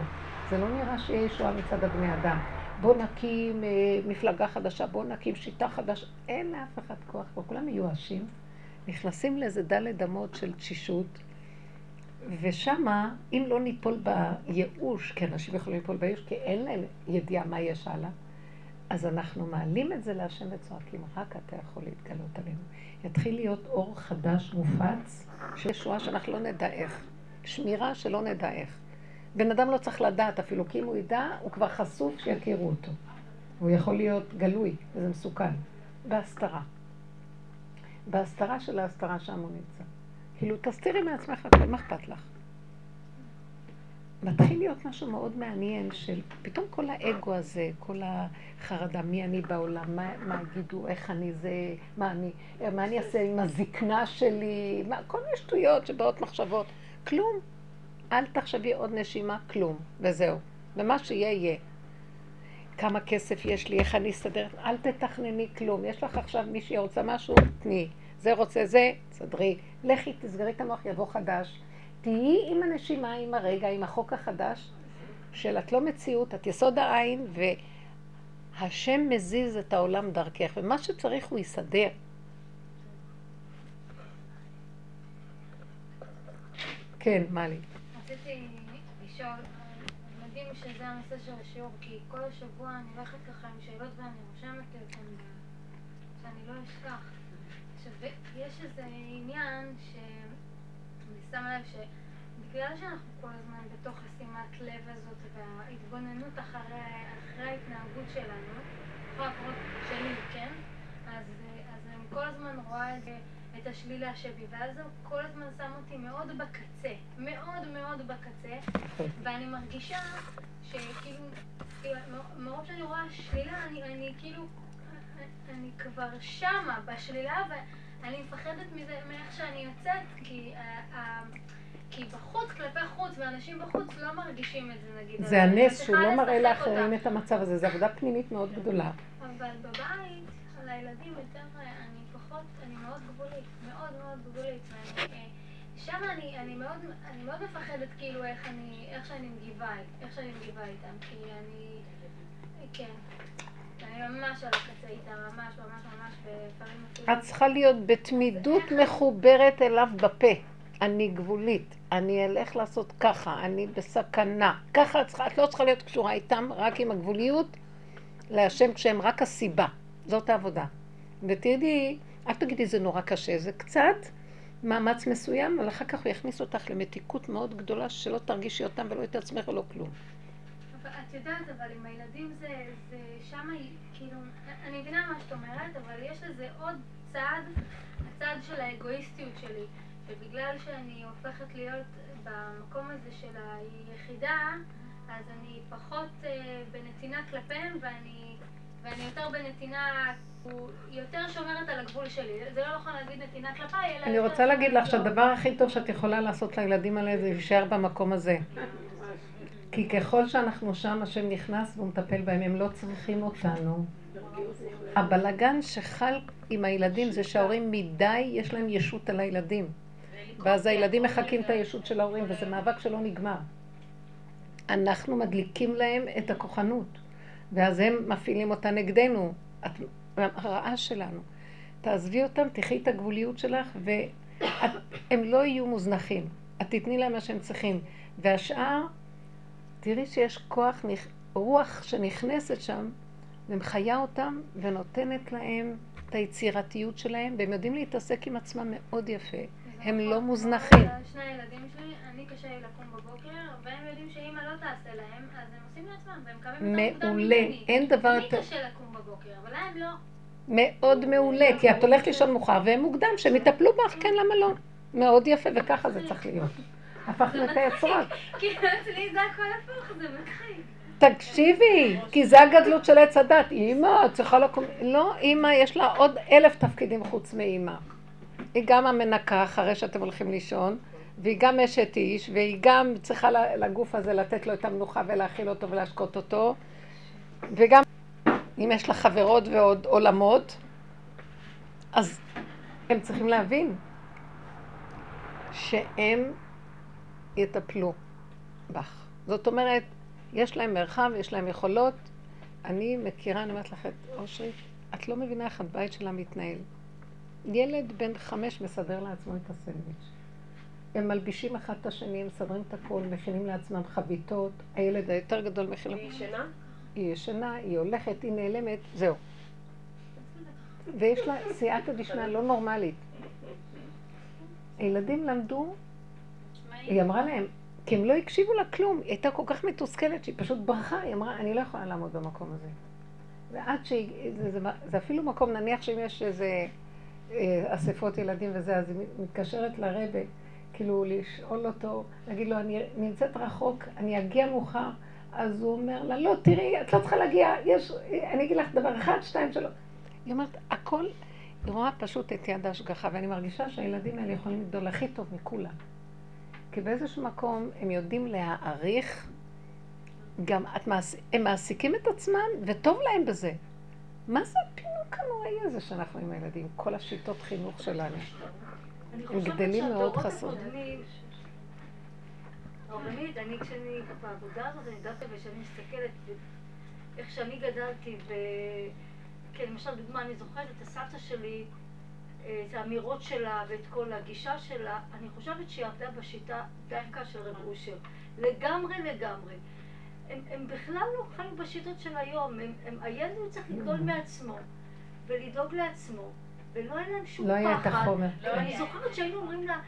זה לא נראה שיהיה ישועה מצד הבני אדם. בואו נקים אה, מפלגה חדשה, בואו נקים שיטה חדשה. אין לאף אחד כוח, כבר כולם מיואשים. נכנסים לאיזה דלת אמות של תשישות, ושמה, אם לא ניפול בייאוש, כי אנשים יכולים ליפול בייאוש, כי אין להם ידיעה מה יש הלאה, אז אנחנו מעלים את זה להשם וצועקים, רק אתה יכול להתגלות עלינו. יתחיל להיות אור חדש מופץ, שיש שואה שאנחנו לא נדע איך. שמירה שלא נדע איך. בן אדם לא צריך לדעת אפילו, כי אם הוא ידע, הוא כבר חשוף שיכירו אותו. הוא יכול להיות גלוי, וזה מסוכן. בהסתרה. בהסתרה של ההסתרה שם הוא נמצא. כאילו, תסתירי מעצמך הכל, מה אכפת לך? מתחיל להיות משהו מאוד מעניין של פתאום כל האגו הזה, כל החרדה, מי אני בעולם, מה, מה יגידו, איך אני זה, מה אני, מה אני אעשה עם הזקנה שלי, מה, כל מיני שטויות שבאות מחשבות. כלום. אל תחשבי עוד נשימה, כלום, וזהו. ומה שיהיה, יהיה. כמה כסף יש לי, איך אני אסתדר, אל תתכנני כלום. יש לך עכשיו מישהי רוצה משהו, תני. זה רוצה זה, סדרי. לכי, תסגרי את המוח, יבוא חדש. תהיי עם הנשימה, עם הרגע, עם החוק החדש, של את לא מציאות, את יסוד העין, והשם מזיז את העולם דרכך, ומה שצריך הוא יסדר. כן, מה לי? רציתי לשאול, מדהים שזה הנושא של השיעור, כי כל השבוע אני הולכת ככה עם שאלות ואני רושמת אותן שאני לא אשכח. עכשיו, יש איזה עניין שאני שמה לב שבגלל שאנחנו כל הזמן בתוך השימת לב הזאת וההתבוננות אחרי, אחרי ההתנהגות שלנו, אחרי הפרוט שלי, כן? אז, אז אני כל הזמן רואה איזה את השלילה שבי, ואז הוא כל הזמן שם אותי מאוד בקצה, מאוד מאוד בקצה, ואני מרגישה שכאילו, כאילו, מרוב שאני רואה שלילה, אני, אני כאילו, אני כבר שמה בשלילה, ואני מפחדת מזה, מאיך שאני יוצאת, כי... uh, uh, כי בחוץ, כלפי חוץ, ואנשים בחוץ לא מרגישים את זה, נגיד. זה הנס שהוא לא מראה לאחרים את המצב הזה, זו עבודה פנימית מאוד גדולה. אבל בבית, על הילדים יותר, פחות, אני מאוד גבולית, מאוד מאוד גבולית, ואני... אה, שם אני, אני, מאוד, אני מאוד מפחדת כאילו איך, אני, איך שאני מגיבה, איך שאני מגיבה איתם, כי אני, כן. את צריכה להיות בתמידות מחוברת אליו בפה. אני גבולית, אני אלך לעשות ככה, אני בסכנה. ככה את, צריכה, את לא צריכה להיות קשורה איתם רק עם הגבוליות להשם כשהם רק הסיבה. זאת העבודה. ותראי, אל תגידי זה נורא קשה, זה קצת מאמץ מסוים, אבל אחר כך הוא יכניס אותך למתיקות מאוד גדולה שלא תרגישי אותם ולא את עצמך ולא כלום. אבל את יודעת, אבל עם הילדים זה, זה שמה, כאילו, אני מבינה מה שאת אומרת, אבל יש לזה עוד צעד, הצעד של האגואיסטיות שלי. ובגלל שאני הופכת להיות במקום הזה של היחידה, אז אני פחות uh, בנתינה כלפיהם, ואני, ואני יותר בנתינה, הוא יותר שומרת על הגבול שלי. זה לא נכון להגיד נתינה כלפיי, אלא... אני רוצה להגיד לך שהדבר הכי טוב שאת יכולה לעשות לילדים האלה זה להישאר במקום הזה. כי ככל שאנחנו שם, השם נכנס והוא מטפל בהם, הם לא צריכים אותנו. הבלגן שחל עם הילדים זה שההורים מדי, יש להם ישות על הילדים. ואז הילדים מחקים את הישות של ההורים, וזה מאבק שלא נגמר. אנחנו מדליקים להם את הכוחנות, ואז הם מפעילים אותה נגדנו, הרעה שלנו. תעזבי אותם, תחי את הגבוליות שלך, והם לא יהיו מוזנחים. את תתני להם מה שהם צריכים. והשאר, תראי שיש כוח, רוח שנכנסת שם, ומחיה אותם, ונותנת להם את היצירתיות שלהם, והם יודעים להתעסק עם עצמם מאוד יפה. הם לא מוזנחים. שני הילדים שלי, אני קשה לי לקום בבוקר, והם יודעים שאמא לא תעשה להם, אז הם עושים לעצמם, והם יותר. מעולה, אין דבר. אני קשה לקום בבוקר, אבל להם לא. מאוד מעולה, כי את הולכת לישון מאוחר והם מוקדם, שהם יטפלו בך, כן, למה לא? מאוד יפה, וככה זה צריך להיות. הפכנו את היצרות. כי אצלי זה הכל הפוך, זה מצחיק. תקשיבי, כי זה הגדלות של עץ הדת. אימא, את צריכה לקום... לא, אימא, יש לה עוד אלף תפקידים חוץ מאימא. היא גם המנקה אחרי שאתם הולכים לישון, והיא גם אשת איש, והיא גם צריכה לגוף הזה לתת לו את המנוחה ולהאכיל אותו ולהשקות אותו, וגם אם יש לה חברות ועוד עולמות, אז הם צריכים להבין שהם יטפלו בך. זאת אומרת, יש להם מרחב, יש להם יכולות. אני מכירה, אני אומרת לך אושרי, את לא מבינה איך הבית שלה מתנהל. ילד בן חמש מסדר לעצמו את הסנדוויץ'. הם מלבישים אחד את השני, מסדרים את הכל, מכינים לעצמם חביתות. הילד היותר גדול מכין... היא ישנה? היא ישנה, היא הולכת, היא נעלמת, זהו. ויש לה סייעתא דשמיא לא נורמלית. הילדים למדו, היא אמרה להם, כי הם לא הקשיבו לה כלום, היא הייתה כל כך מתוסכלת שהיא פשוט ברחה, היא אמרה, אני לא יכולה לעמוד במקום הזה. ועד שהיא, זה, זה, זה אפילו מקום, נניח שאם יש איזה... אה, אספות ילדים וזה, אז היא מתקשרת לרבה, כאילו לשאול אותו, להגיד לו, אני נמצאת רחוק, אני אגיע מאוחר, אז הוא אומר לה, לא, תראי, את לא צריכה להגיע, יש, אני אגיד לך דבר אחד, שתיים, שלוש. היא אומרת, הכל, היא רואה פשוט את יד ההשגחה, ואני מרגישה שהילדים האלה יכולים לגדול הכי טוב מכולם. כי באיזשהו מקום הם יודעים להעריך, גם את מעס... הם מעסיקים את עצמם, וטוב להם בזה. מה זה הפינוק הנוראי הזה שאנחנו עם הילדים? כל השיטות חינוך שלנו. הם גדלים מאוד חסות. רבנית, אני כשאני בעבודה הזאת, אני יודעת וכשאני מסתכלת איך שאני גדלתי, ו... כן, למשל, דוגמה, אני זוכרת את הסבתא שלי, את האמירות שלה ואת כל הגישה שלה, אני חושבת שהיא עבדה בשיטה דווקא של רב אושר. לגמרי לגמרי. הם, הם בכלל לא חיו בשיטות של היום, הם, הם, הילד צריך לגדול מעצמו ולדאוג לעצמו, ולא היה להם שום לא פחד. היה את החומר. לא זוכרת שהיינו אומרים לה,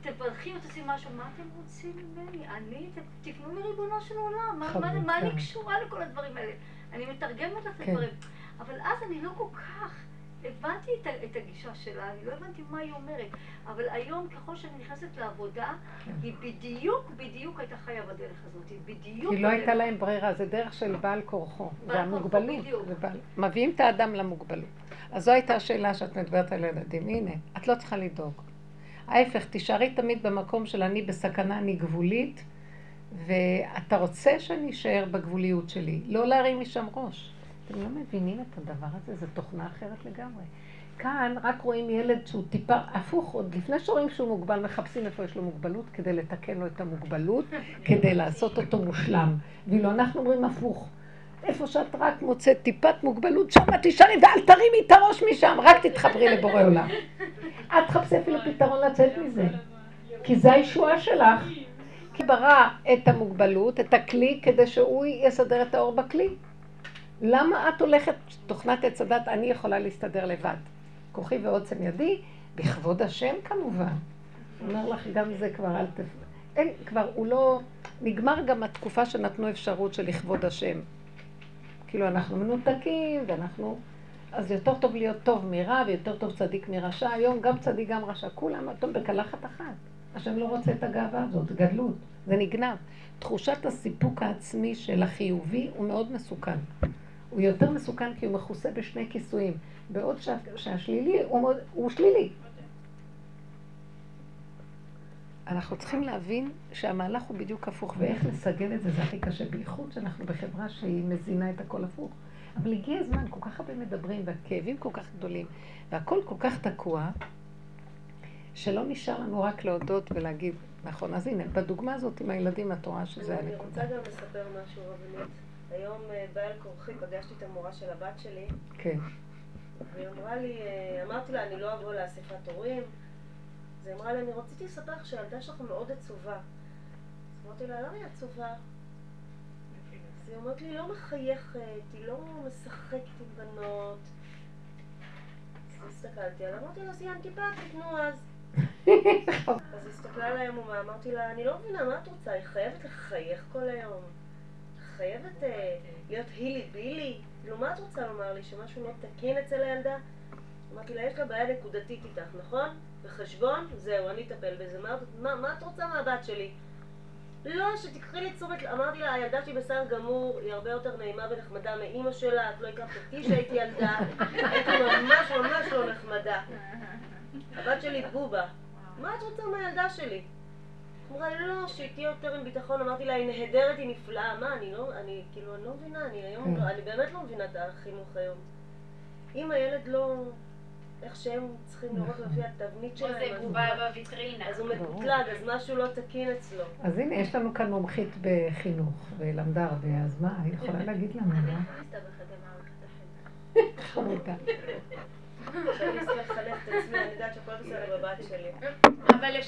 תברכי או תעשי משהו, מה אתם רוצים ממני? אני, תפנו לריבונו של עולם, מה, מה, מה אני קשורה לכל הדברים האלה? אני מתרגמת לך את כן. הדברים. אבל אז אני לא כל כך הבנתי את, את הגישה שלה, אני לא הבנתי מה היא אומרת, אבל היום ככל שאני נכנסת לעבודה, היא בדיוק בדיוק הייתה חיה בדרך הזאת, היא בדיוק... כי לא הייתה. להם ברירה, זה דרך של בעל כורחו. זה המוגבלות. זה בעל- מביאים את האדם למוגבלות. אז זו הייתה השאלה שאת מדברת על ילדים. הנה, את לא צריכה לדאוג. ההפך, תישארי תמיד במקום של אני בסכנה, אני גבולית, ואתה רוצה שאני אשאר בגבוליות שלי, לא להרים משם ראש. אתם לא מבינים את הדבר הזה, זו תוכנה אחרת לגמרי. כאן רק רואים ילד שהוא טיפה הפוך, עוד לפני שרואים שהוא מוגבל, מחפשים איפה יש לו מוגבלות כדי לתקן לו את המוגבלות, כדי לעשות אותו מושלם. ואילו אנחנו אומרים הפוך. איפה שאת רק מוצאת טיפת מוגבלות, שם תישארי ואל תרימי את הראש משם, רק תתחברי לבורא עולם. אל תחפשי אפילו פתרון לצאת מזה. כי זה הישועה שלך. כי ברא את המוגבלות, את הכלי, כדי שהוא יסדר את האור בכלי. למה את הולכת, תוכנת עץ הדת, אני יכולה להסתדר לבד. כוחי ועוצם ידי, בכבוד השם כמובן. אומר לך, גם זה כבר אל תפ... אין, כבר, הוא לא... נגמר גם התקופה שנתנו אפשרות של לכבוד השם. כאילו, אנחנו מנותקים, ואנחנו... אז יותר טוב להיות טוב מרע, ויותר טוב צדיק מרשע. היום גם צדיק, גם רשע. כולם אטום בקלחת אחת. השם לא רוצה את הגאווה הזאת, גדלות, זה נגנב. תחושת הסיפוק העצמי של החיובי הוא מאוד מסוכן. הוא יותר מסוכן כי הוא מכוסה בשני כיסויים, בעוד שה, שהשלילי הוא, הוא שלילי. אנחנו צריכים להבין שהמהלך הוא בדיוק הפוך, ואיך לסגל את זה זה הכי קשה, בייחוד שאנחנו בחברה שהיא מזינה את הכל הפוך. אבל הגיע הזמן, כל כך הרבה מדברים, והכאבים כל כך גדולים, והכל כל כך תקוע, שלא נשאר לנו רק להודות ולהגיד, נכון, אז הנה, בדוגמה הזאת עם הילדים את רואה שזה אני הנקודה. רוצה גם לספר משהו רבנית. היום אה, בעל כורחי פגשתי את המורה של הבת שלי, כן. והיא אמרה לי, אה, אמרתי לה, אני לא אבוא לאספת הורים. אז היא אמרה לי, אני רציתי לספר לך שהילדה שלך מאוד עצובה. אז אמרתי לה, למה היא עצובה? אז היא אומרת לי, היא לא מחייכת, היא לא משחקת עם בנות. אז הסתכלתי עליה, אמרתי לה, אז היא אנטיפטית, נו אז. אז הסתכלה עליי עמומה, אמרתי לה, אני לא מבינה, מה את רוצה? היא חייבת לחייך כל היום? חייבת אה, להיות הילי בילי? כאילו, מה את רוצה לומר לי? שמשהו לא תקין אצל הילדה? אמרתי לה, יש לה בעיה נקודתית איתך, נכון? בחשבון? זהו, אני אטפל בזה. מה, מה, את רוצה מהבת שלי? לא, שתיקחי לי תשומת, אמרתי לה, הילדה שלי בסדר גמור, היא הרבה יותר נעימה ונחמדה מאימא שלה, את לא הכרת אותי שהייתי ילדה, הייתי ממש ממש לא נחמדה. הבת שלי בובה. מה את רוצה מהילדה שלי? אמרה לא, שהיא תהיה יותר עם ביטחון. אמרתי לה, היא נהדרת, היא נפלאה. מה, אני לא, אני, כאילו, אני לא מבינה, אני היום, לא, אני באמת לא מבינה את החינוך היום. אם הילד לא, איך שהם צריכים לראות לפי התבנית שלהם, אז- בובה בוויטרינה. אז הוא מקוטלג, אז משהו לא תקין אצלו. אז הנה, יש לנו כאן מומחית בחינוך, ולמדה הרבה, אז מה, היא יכולה להגיד לנו, לא? מסתבכת במערכת החינוך. חמודה.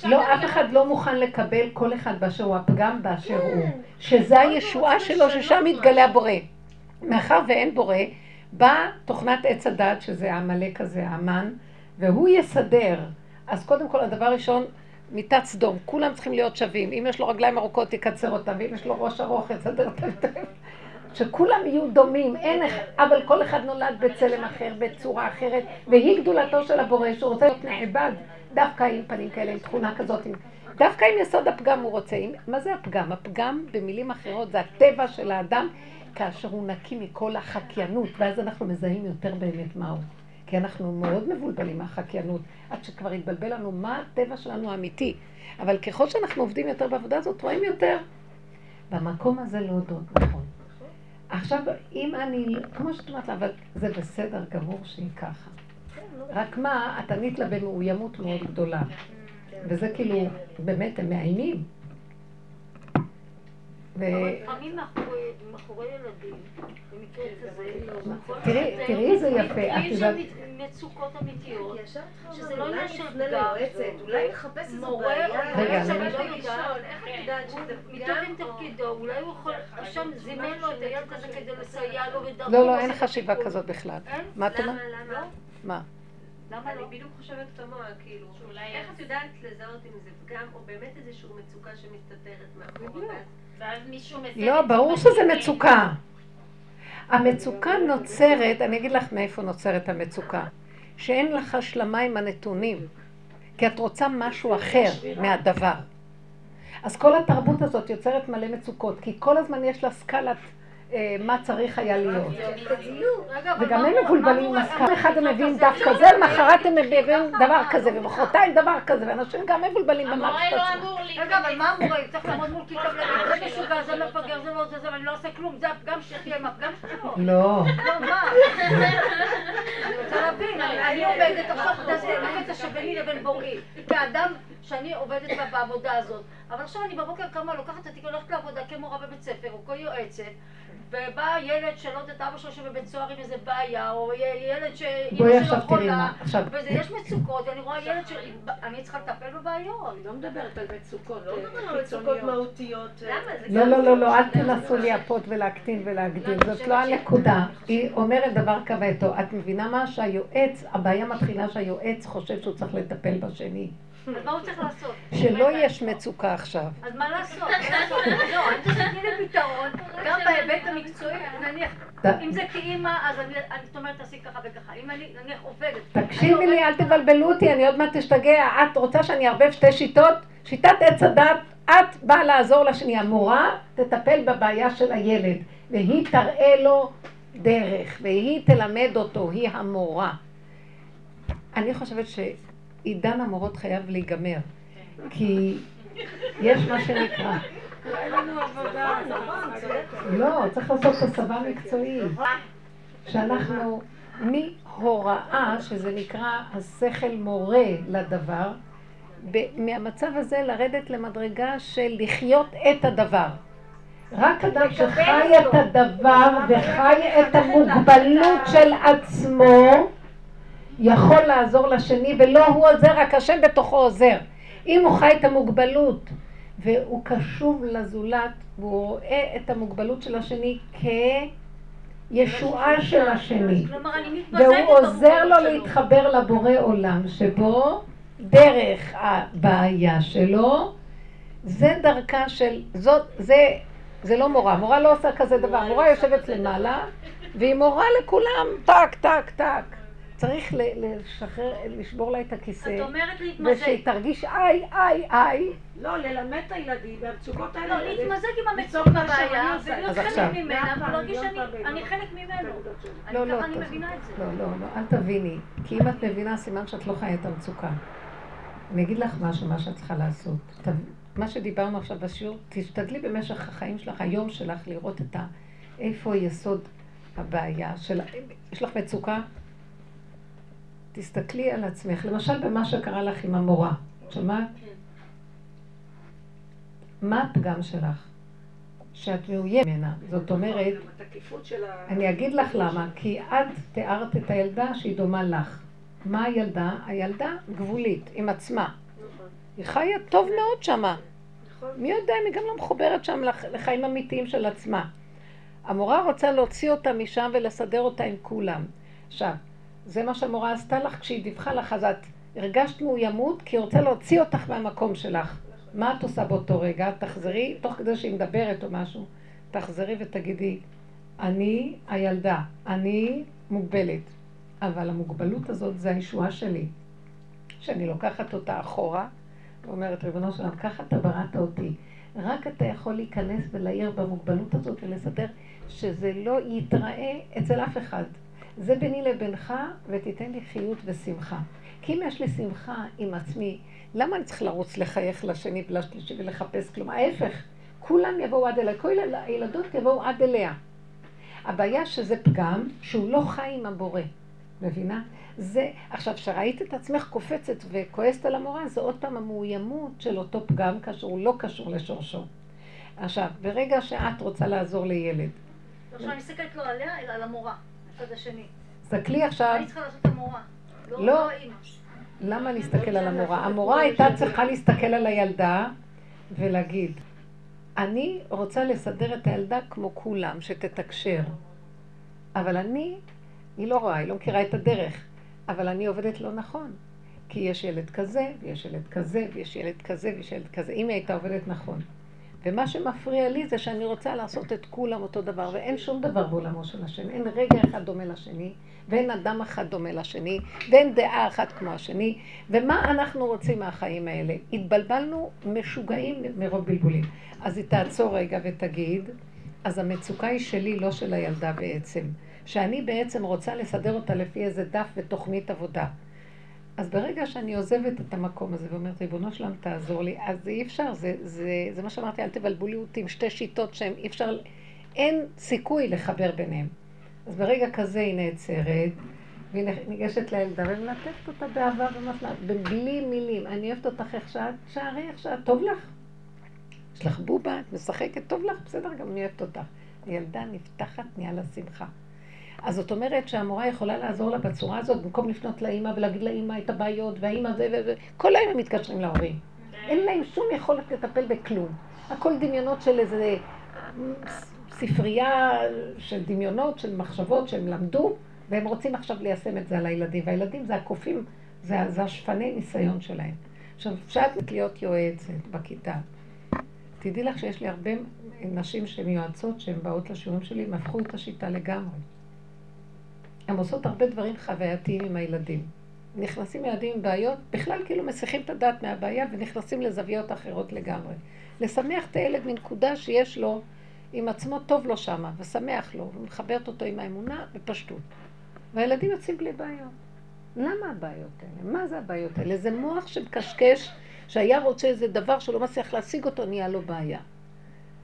לא, אף אחד לא מוכן לקבל כל אחד באשר הוא הפגם באשר כן. הוא. שזה הישועה שלו, ששם מתגלה הבורא. מאחר ואין בורא, באה תוכנת עץ הדת, שזה העמלק הזה, המן, והוא יסדר. אז קודם כל, הדבר הראשון, מיטת סדום, כולם צריכים להיות שווים. אם יש לו רגליים ארוכות, יקצר אותם, ואם יש לו ראש ארוך, יסדר אותם. שכולם יהיו דומים, אין אבל כל אחד נולד בצלם אחר, בצורה אחרת, והיא גדולתו של הבורא, שהוא רוצה להיות נעבד, דווקא עם פנים כאלה, עם תכונה כזאת, עם... דווקא עם יסוד הפגם הוא רוצה. עם... מה זה הפגם? הפגם, במילים אחרות, זה הטבע של האדם, כאשר הוא נקי מכל החקיינות, ואז אנחנו מזהים יותר באמת מהו. כי אנחנו מאוד מבולבלים מהחקיינות, עד שכבר התבלבל לנו מה הטבע שלנו האמיתי. אבל ככל שאנחנו עובדים יותר בעבודה הזאת, רואים יותר. במקום הזה להודות, נכון. עכשיו, אם אני, כמו שאת אומרת אבל זה בסדר גמור שהיא ככה. רק מה, את ענית לה במאוימות מאוד גדולה. וזה כאילו, באמת, הם מאיימים. ו... אבל לפעמים מאחורי- מאחורי ילדים, במקרה כזה, יכול להיות תראי- תראי איזה יפה, את יש שם מצוקות אמיתיות. שזה לא עניין של ליועצת, אולי נחפש איזו מורה בעיה. רגע, אני אני לא יודעת. איך את יודעת שזה תפקידו, אולי הוא יכול, השם זימן לו את הילד הזה כדי לסייע לו ודרכו. לא, לא, אין את חשיבה הטיפול. כזאת בכלל. מה את אומרת? למה, למה? מה? למה אני לא? בדיוק חושבת כמוה, כאילו, איך את יודעת לזהות אם זה פגם, או באמת איזושהי מצוקה שמסתתרת מאחורה, ואז מישהו לא, ברור שזה. מצוקה. המצוקה נוצרת, אני אגיד לך מאיפה נוצרת המצוקה. שאין לך השלמה עם הנתונים, כי את רוצה משהו אחר מהדבר. אז כל התרבות הזאת יוצרת מלא מצוקות, כי כל הזמן יש לה סקלת מה צריך היה להיות. רגע, אבל וגם מה הם מבולבלים, מה אז אמור- פעם אחד הם מביאים? דף כזה, למחרת הם מביאים דבר כזה, ומחרתיים דבר כזה, ואנשים גם מבולבלים המורה במערכת לא עצמה. אמור רגע, אבל להיכנס. מה המורה? צריך לעמוד מול כיתה ולהגיד, זה משוגע, זה מפגר, זה לא זה, זה, ואני לא עושה כלום, זה הפגם שלי, הם הפגם שלו. לא. לא, מה? אני רוצה להבין, אני עובדת עכשיו, אתה יודע, זה הקטע שביני לבין בוראי. כאדם שאני עובדת בעבודה הזאת, אבל עכשיו אני בבוקר קמה, לוקחת את התיק, הולכת לעבודה כמורה בבית ספר, או כיועצת, ובא ילד שלא יודעת אבא שלו שבבית סוהר עם איזה בעיה, או ילד שאימא בואי שלו עכשיו תראי חולה, מה, עכשיו, ויש מצוקות, ואני רואה ילד שאני צריכה לטפל בבעיות. אני לא מדברת על מצוקות לא אה, מדברים על מצוקות. מהותיות. לא, לא, לא, לא, אל תנסו לייפות ולהקטין ולהגדיל, זאת לא הנקודה. היא אומרת דבר כבדו. את מבינה מה? שהיועץ, הבעיה מתחילה שהיועץ חושב שהוא צריך לטפל בשני. אז מה הוא צריך לעשות? שלא יש מצוקה עכשיו. אז מה לעשות? לא, אני שתתני לי פתרון, גם בהיבט המקצועי, נניח, אם זה כאימא, אז אני, זאת אומרת, תעשי ככה וככה. אם אני, נניח, עובדת. תקשיבי לי, אל תבלבלו אותי, אני עוד מעט אשתגע. את רוצה שאני אערבב שתי שיטות? שיטת עץ הדת, את באה לעזור לשני. המורה תטפל בבעיה של הילד, והיא תראה לו דרך, והיא תלמד אותו, היא המורה. אני חושבת שעידן המורות חייב להיגמר, כי יש מה שנקרא. לא, צריך לעשות הסבה מקצועית. שאנחנו מהוראה, שזה נקרא השכל מורה לדבר, מהמצב הזה לרדת למדרגה של לחיות את הדבר. רק אדם שחי את הדבר וחי את המוגבלות של עצמו, יכול לעזור לשני, ולא הוא עוזר, רק השם בתוכו עוזר. אם הוא חי את המוגבלות והוא קשוב לזולת, והוא רואה את המוגבלות של השני כישועה של השני, והוא עוזר לו. להתחבר לבורא עולם, שבו דרך הבעיה שלו, זה דרכה של, זאת, זה, זה לא מורה, מורה לא עושה כזה דבר, מורה יושבת למעלה, והיא מורה לכולם, טק, טק, טק. צריך לשחרר, לשבור לה את הכיסא, את אומרת להתמזג. ושהיא תרגיש איי, איי, איי. לא, ללמד את הילדים והמצוקות האלה. לא, להתמזג עם המצוקה עושה. ולהיות חלק. ממנה, ולהרגיש פעמים, שאני פעמים. אני חלק ממנו. אני לא, לא, אני. מבינה את זה. לא, לא, לא, אל תביני. כי אם את מבינה, סימן שאת לא חיה את המצוקה. אני אגיד לך משהו, מה שאת צריכה לעשות. מה שדיברנו עכשיו בשיעור, תשתדלי במשך החיים שלך, היום שלך, לראות את ה... איפה יסוד הבעיה של... יש לך מצוקה? תסתכלי על עצמך. למשל, במה שקרה לך עם המורה. שמעת? מה הפגם שלך? שאת מאוימת ממנה. זאת אומרת, של ה... אני אגיד לך למה, כי את תיארת את הילדה שהיא דומה לך. מה הילדה? הילדה גבולית, עם עצמה. היא חיה טוב מאוד שמה. נכון. מי יודע אם היא גם לא מחוברת שם לח- לחיים אמיתיים של עצמה. המורה רוצה להוציא אותה משם ולסדר אותה עם כולם. עכשיו, זה מה שהמורה עשתה לך כשהיא דיווחה לך, אז את הרגשת מאוימות כי היא רוצה להוציא אותך מהמקום שלך. מה את עושה באותו רגע? תחזרי, תוך כדי שהיא מדברת או משהו, תחזרי ותגידי, אני הילדה, אני מוגבלת, אבל המוגבלות הזאת זה הישועה שלי. שאני לוקחת אותה אחורה, ואומרת, ריבונו שלם, ככה אתה בראת אותי. רק אתה יכול להיכנס ולהעיר במוגבלות הזאת ולסדר שזה לא יתראה אצל אף אחד. זה ביני לבינך, ותיתן לי חיות ושמחה. כי אם יש לי שמחה עם עצמי, למה אני צריך לרוץ לחייך לשני ולשלישי ולחפש כלום? ההפך, כולם יבואו עד אליה, כל הילדות יבואו עד אליה. הבעיה שזה פגם שהוא לא חי עם הבורא, מבינה? זה, עכשיו, כשראית את עצמך קופצת וכועסת על המורה, זה עוד פעם המאוימות של אותו פגם כאשר הוא לא קשור לשורשו. עכשיו, ברגע שאת רוצה לעזור לילד, עכשיו אני מסתכלת לא עליה, אלא על המורה, הצד השני. תסתכלי עכשיו, אני צריכה לעשות המורה? לא. לא האימא. למה להסתכל על המורה? המורה הייתה צריכה להסתכל על הילדה ולהגיד, אני רוצה לסדר את הילדה כמו כולם, שתתקשר. אבל אני, היא לא רואה, היא לא מכירה את הדרך, אבל אני עובדת לא נכון. כי יש ילד כזה, ויש ילד כזה, ויש ילד כזה, ויש ילד כזה. אם היא הייתה עובדת נכון, ומה שמפריע לי זה שאני רוצה לעשות את כולם אותו דבר, ואין שום דבר בעולמו של השם. אין רגע אחד דומה לשני, ואין אדם אחד דומה לשני, ואין דעה אחת כמו השני. ומה אנחנו רוצים מהחיים האלה? התבלבלנו משוגעים מרוב בלבולים. אז היא תעצור רגע ותגיד, אז המצוקה היא שלי, לא של הילדה בעצם. שאני בעצם רוצה לסדר אותה לפי איזה דף ותוכנית עבודה. אז ברגע שאני עוזבת את המקום הזה ואומרת, ריבונו שלם, תעזור לי, אז אי אפשר, זה, זה, זה מה שאמרתי, אל תבלבלי אותי עם שתי שיטות שהן אי אפשר, אין סיכוי לחבר ביניהם. אז ברגע כזה היא נעצרת, והיא ניגשת לילדה ומלטפת אותה באהבה ומפלה, בלי מילים. אני אוהבת אותך איך שאת, שערי איך שאת, טוב לך. יש לך בובה, את משחקת, טוב לך, בסדר, גם אני אוהבת אותך. הילדה נפתחת, נהיה לה שמחה. אז זאת אומרת שהמורה יכולה לעזור לה בצורה הזאת, במקום לפנות לאימא ולהגיד לאימא את הבעיות, והאימא זה וזה, כל היום הם מתקשרים להורים. אין להם שום יכולת לטפל בכלום. הכל דמיונות של איזה ספרייה של דמיונות, של מחשבות שהם למדו, והם רוצים עכשיו ליישם את זה על הילדים. והילדים זה הקופים, זה, זה השפני ניסיון שלהם. עכשיו, אפשר להיות יועצת בכיתה. תדעי לך שיש לי הרבה נשים שהן יועצות, שהן באות לשיעורים שלי, הם הפכו את השיטה לגמרי. הן עושות הרבה דברים חווייתיים עם הילדים. נכנסים ילדים עם בעיות, בכלל כאילו מסיחים את הדעת מהבעיה ונכנסים לזוויות אחרות לגמרי. לשמח את הילד מנקודה שיש לו, עם עצמו טוב לו שמה, ושמח לו, ומחברת אותו עם האמונה בפשטות. והילדים יוצאים בלי בעיות. למה הבעיות האלה? מה זה הבעיות האלה? זה מוח שמקשקש, שהיה רוצה איזה דבר שלא מצליח להשיג אותו, נהיה לו בעיה.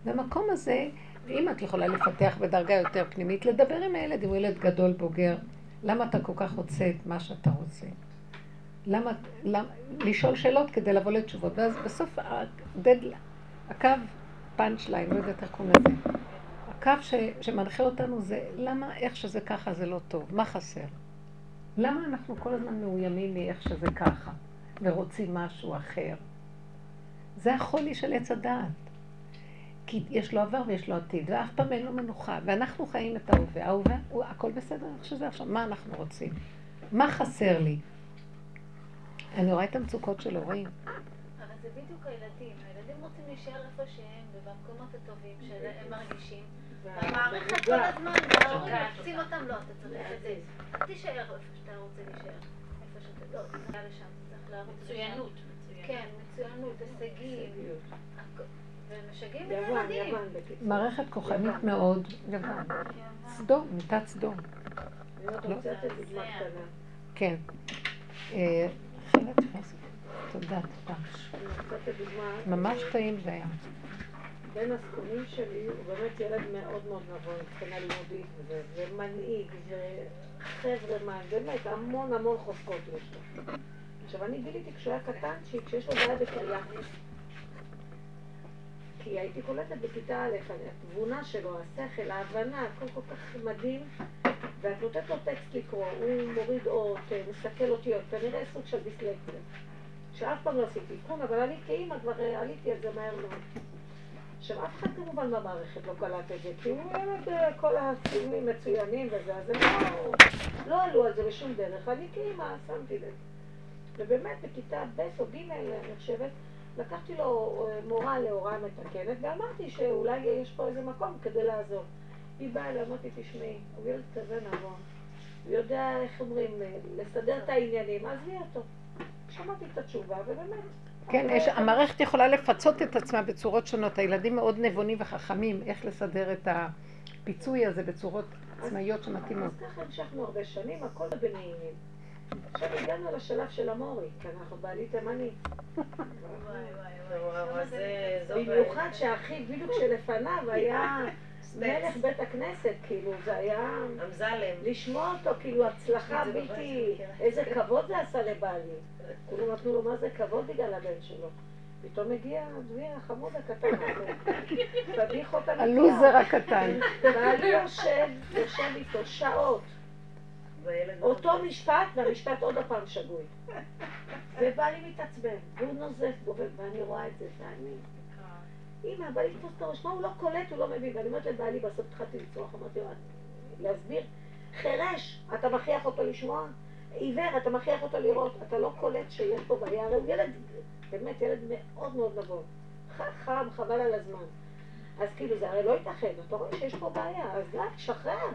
במקום הזה, ואם את יכולה לפתח בדרגה יותר פנימית, לדבר עם הילד, אם הוא ילד גדול, בוגר, למה אתה כל כך רוצה את מה שאתה רוצה? למה, למה, לשאול שאלות כדי לבוא לתשובות, ואז בסוף הדד, הקו פאנצ' ליין, לא יודעת איך קוראים לזה, הקו ש, שמנחה אותנו זה למה איך שזה ככה זה לא טוב, מה חסר? למה אנחנו כל הזמן מאוימים מאיך שזה ככה, ורוצים משהו אחר? זה החולי של עץ הדעת. כי יש לו עבר ויש לו עתיד, ואף פעם אין לו מנוחה, ואנחנו חיים את ההווה. ההווה, הוא, הכל בסדר איך שזה עכשיו, מה אנחנו רוצים? מה חסר לי? אני רואה את המצוקות של הורים. אבל זה בדיוק הילדים. הילדים רוצים להישאר איפה שהם ובמקומות הטובים שהם מרגישים. והמערכת כל הזמן, וההורים להקצין אותם, לא, אתה צריך את זה. תישאר איפה שאתה רוצה להישאר. איפה שאתה, לא, אתה צריך לשם, צריך להרוץ לשם. מצוינות. כן, מצוינות, הישגים. מערכת כוחנית מאוד, יוון. סדום, מיטת סדום. קטנה. כן. אה. תודה, תודה. ממש טעים זה היה. בן הזקונים שלי הוא באמת ילד מאוד מאוד נבון מבחינה לימודית ומנהיג, וחבר'ה מן, באמת המון המון חוזקות יש לו. עכשיו אני גיליתי כשהוא היה קטנצ'יק שיש לו בעיה בקריאה. כי הייתי קולטת בכיתה א', התבונה שלו, השכל, ההבנה, הכל כל כך מדהים, ואת נותנת לו טקסט לקרוא, הוא מוריד אות, מסתכל אותיות, כנראה סוג של דיסלקציה. שאף פעם לא עשיתי אבחון, אבל אני כאימא כבר אה, עליתי על זה מהר מאוד. עכשיו, אף אחד כמובן במערכת לא קלט את זה, כי הוא ילד אה, כל הציונים מצוינים וזה, אז הם לא, לא עלו על זה בשום דרך. אני כאימא שמתי לב. ובאמת, בכיתה ב' או ג', אני חושבת, לקחתי לו אה, מורה להוראה מתקנת, ואמרתי שאולי יש פה איזה מקום כדי לעזור. היא באה אליי, אמרתי, תשמעי, הוא ילד כזה נבון. הוא יודע, איך אומרים, אה, לסדר את העניינים, עזבי אותו. שמעתי את התשובה, ובאמת. כן, יש, המערכת יכולה לפצות את עצמה בצורות שונות. הילדים מאוד נבונים וחכמים איך לסדר את הפיצוי הזה בצורות עצמאיות שמתאימות. אז ככה המשכנו הרבה שנים, הכל בנעימים. עכשיו הגענו לשלב של המורי, כי אנחנו בעלי תימני. במיוחד שאחי בדיוק שלפניו היה מלך בית הכנסת, כאילו זה היה... אמזלם. לשמוע אותו, כאילו הצלחה בלתי... איזה כבוד זה עשה לבעלי. כולם נתנו לו מה זה כבוד בגלל הבן שלו. פתאום הגיע דביר החמוד הקטן הזה. פדיחות אמיתיה. הלוזר הקטן. בעלי יושב, יושב איתו שעות. אותו משפט, והמשפט עוד הפעם שגוי. ובעלי מתעצבן, והוא נוזף בו, ואני רואה את זה, ואני... אמא, בא לתפוס את הראש, מה הוא לא קולט, הוא לא מבין. ואני אומרת לבעלי, בסוף התחלתי לצרוח, אמרתי לו, להסביר, חירש, אתה מכריח אותו לשמוע? עיוור, אתה מכריח אותו לראות, אתה לא קולט שיש פה בעיה, הרי הוא ילד, באמת ילד מאוד מאוד נבון, חם, חבל על הזמן. אז כאילו, זה הרי לא ייתכן, אתה רואה שיש פה בעיה, אז די, שחרר.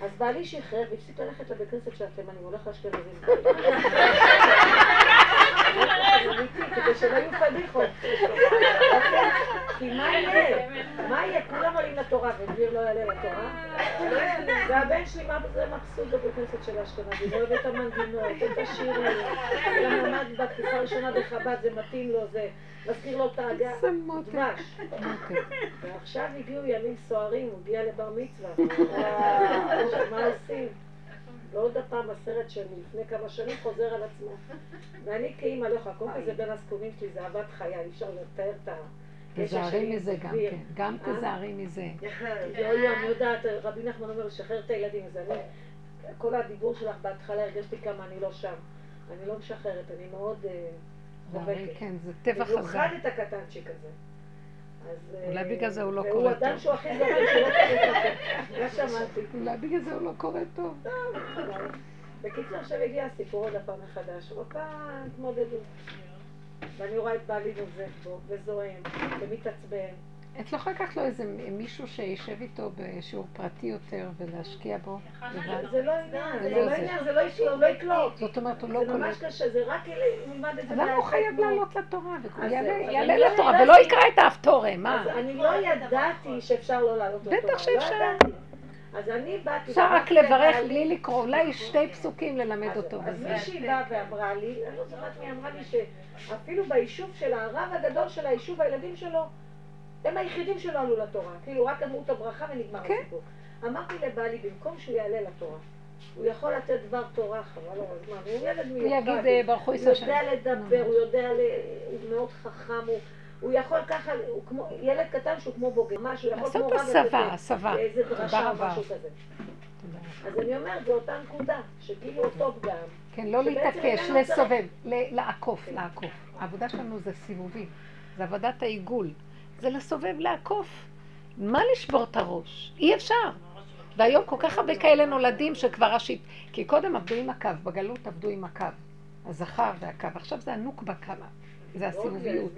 אז בעלי שחרר והפסיק ללכת לבית כנסת של התימנים, הולך לאשכנזים. כדי שלא יהיו פדיחות. אוקיי? כי מה יהיה? מה יהיה? כולם עולים לתורה ודביר לא יעלה לתורה? והבן שלי, מה זה מבסוט בבית של האשכנזים? אוהב את המנגינות, את השירים. גם למד בתקופה הראשונה בחב"ד, זה מתאים לו, זה מזכיר לו את ההגה. דבש. מותק. ועכשיו הגיעו ימים סוערים, הוא הגיע לבר מצווה. מה עושים? ועוד הפעם הסרט של לפני כמה שנים חוזר על עצמו. ואני כאימא לא יכולה, קודם כל זה בין הזקונים שלי, זה אהבת חיי, אי אפשר לתאר את ה... תזהרי מזה גם. כן. גם אה? תזהרי מזה. יואי, אני יודעת, רבי נחמן אומר לשחרר את הילדים, אז אני, כל הדיבור שלך בהתחלה הרגשתי כמה אני לא שם. אני לא משחררת, אני מאוד אה, תזהרי, חובקת. כן, זה טבע חזק. במיוחד את הקטנצ'יק הזה. אז, אה, אולי בגלל זה הוא לא והוא קורא אדם טוב. שהוא הכי זורם שלא קורא טוב. מה שמעתי. אולי בגלל זה הוא לא קורא טוב. בקיצור, עכשיו הגיע הסיפור עוד הפעם מחדש, עוד פעם התמודדות. ואני רואה את בעלי נוזף בו, וזועם, ומתעצבן. את לא יכולה לקחת לו איזה מישהו שישב איתו בשיעור פרטי יותר ולהשקיע בו לבד? זה לא עניין, זה זה לא לא זה. עניין, זה לא אישי, הוא לא יקלוט. זאת אומרת, הוא לא זה ממש קולט. קשה, זה רק אלה, נלמד את זה. למה הוא חייב. לעלות לתורה? יעלה- לא לתורה. ולא יקרא את האפתורה, מה? אז אני לא ידעתי שאפשר לא לעלות לתורה. בטח שאפשר. לא. אז אני באתי... אפשר רק לברך בלי לקרוא, אולי שתי פסוקים ללמד אז- אותו אז בזה. מישהי באה ואמרה לי, אני לא זוכרת מי אמרה לי שאפילו ביישוב של הרב הגדול של היישוב, הילדים שלו, הם היחידים שלא עלו לתורה. כאילו רק אמרו את הברכה ונגמר כן. הסיפור. אמרתי לבעלי, במקום שהוא יעלה לתורה, הוא יכול לתת דבר תורה, חבל על הזמן. הוא ילד מיוחד. הוא יגיד אה, הוא ישראל שם. יודע לדבר, הוא יודע. הוא מאוד חכם, הוא, הוא יכול ככה, הוא כמו ילד קטן שהוא כמו בוגר, משהו, יכול לעשות כמו רב הסבה, לתת הסבה. איזה דרשה או. משהו כזה. אז אני אומרת, זו אותה נקודה, שכאילו אותו פגם. כן, לא להתעקש, לסובב, לעקוף, לעקוף. העבודה שלנו זה סיבובי, זה עבודת העיגול. זה לסובב, לעקוף. מה לשבור את הראש? אי אפשר. והיום כל כך הרבה כאלה נולדים שכבר השיט... כי קודם עבדו עם הקו, בגלות עבדו עם הקו. הזכר והקו. עכשיו זה הנוקבה כמה. זה הסיבוביות.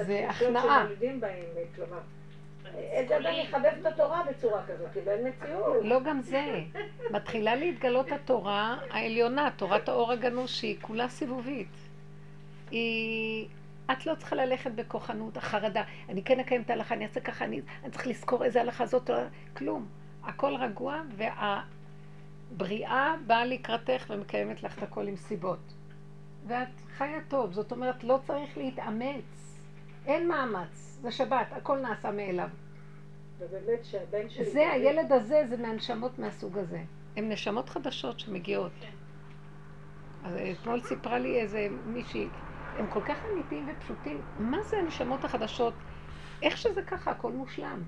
עזבי מה- את זה התחושות הכנעה. שנולדים בהם, כלומר. איזה אדם יחבב את התורה בצורה כזאת, כאילו אין מציאות. לא גם זה. מתחילה להתגלות התורה העליונה, תורת האור הגנוז, שהיא כולה סיבובית. היא... את לא צריכה ללכת בכוחנות, החרדה. אני כן אקיים את ההלכה, אני אעשה ככה, אני, אני צריך לזכור איזה הלכה זאת, או- כלום. הכל רגוע, והבריאה באה לקראתך ומקיימת לך את הכל עם סיבות. ואת חיה טוב, זאת אומרת, לא צריך להתאמץ. אין מאמץ, זה שבת, הכל נעשה מאליו. ובאמת שהבן שלי... זה, הילד הזה, זה מהנשמות מהסוג הזה. הן נשמות חדשות שמגיעות. אז אתמול סיפרה לי איזה מישהי, הם כל כך אמיתיים ופשוטים. מה זה הנשמות החדשות? איך שזה ככה, הכל מושלם.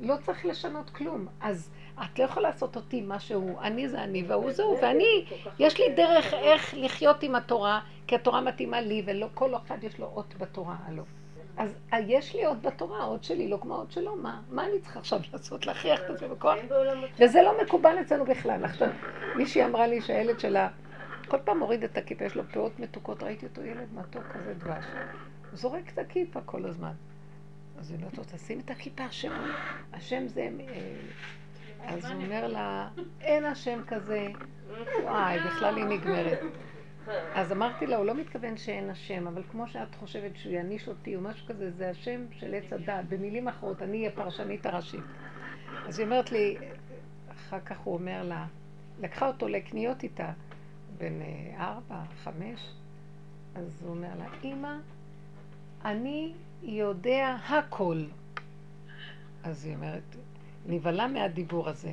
לא צריך לשנות כלום. אז את לא יכולה לעשות אותי משהו, אני זה אני והוא זהו, ואני, יש לי דרך איך לחיות עם התורה, כי התורה מתאימה לי, ולא כל אחד יש לו אות בתורה, הלא. אז אה, יש לי אות בתורה, אות שלי, לא כמו האות שלו, מה? מה אני צריכה עכשיו לעשות? להכריח את עצמי בכוח? וזה לא מקובל אצלנו בכלל. עכשיו, מישהי אמרה לי שהילד שלה, כל פעם מוריד את הכיפה, יש לו פאות מתוקות, ראיתי אותו ילד מתוק כזה דבש. הוא זורק את הכיפה כל הזמן. אז היא אומרת לו, תשים את הכיפה, השם, השם זה... אה, אז הוא אומר לה, אין השם כזה. וואי, בכלל היא נגמרת. אז אמרתי לה, הוא לא מתכוון שאין השם, אבל כמו שאת חושבת שהוא יעניש אותי או משהו כזה, זה השם של עץ הדת. במילים אחרות, אני אהיה פרשנית הראשית. אז היא אומרת לי, אחר כך הוא אומר לה, לקחה אותו לקניות איתה, בן אה, ארבע, חמש, אז הוא אומר לה, אמא, אני יודע הכל. אז היא אומרת, נבהלה מהדיבור הזה.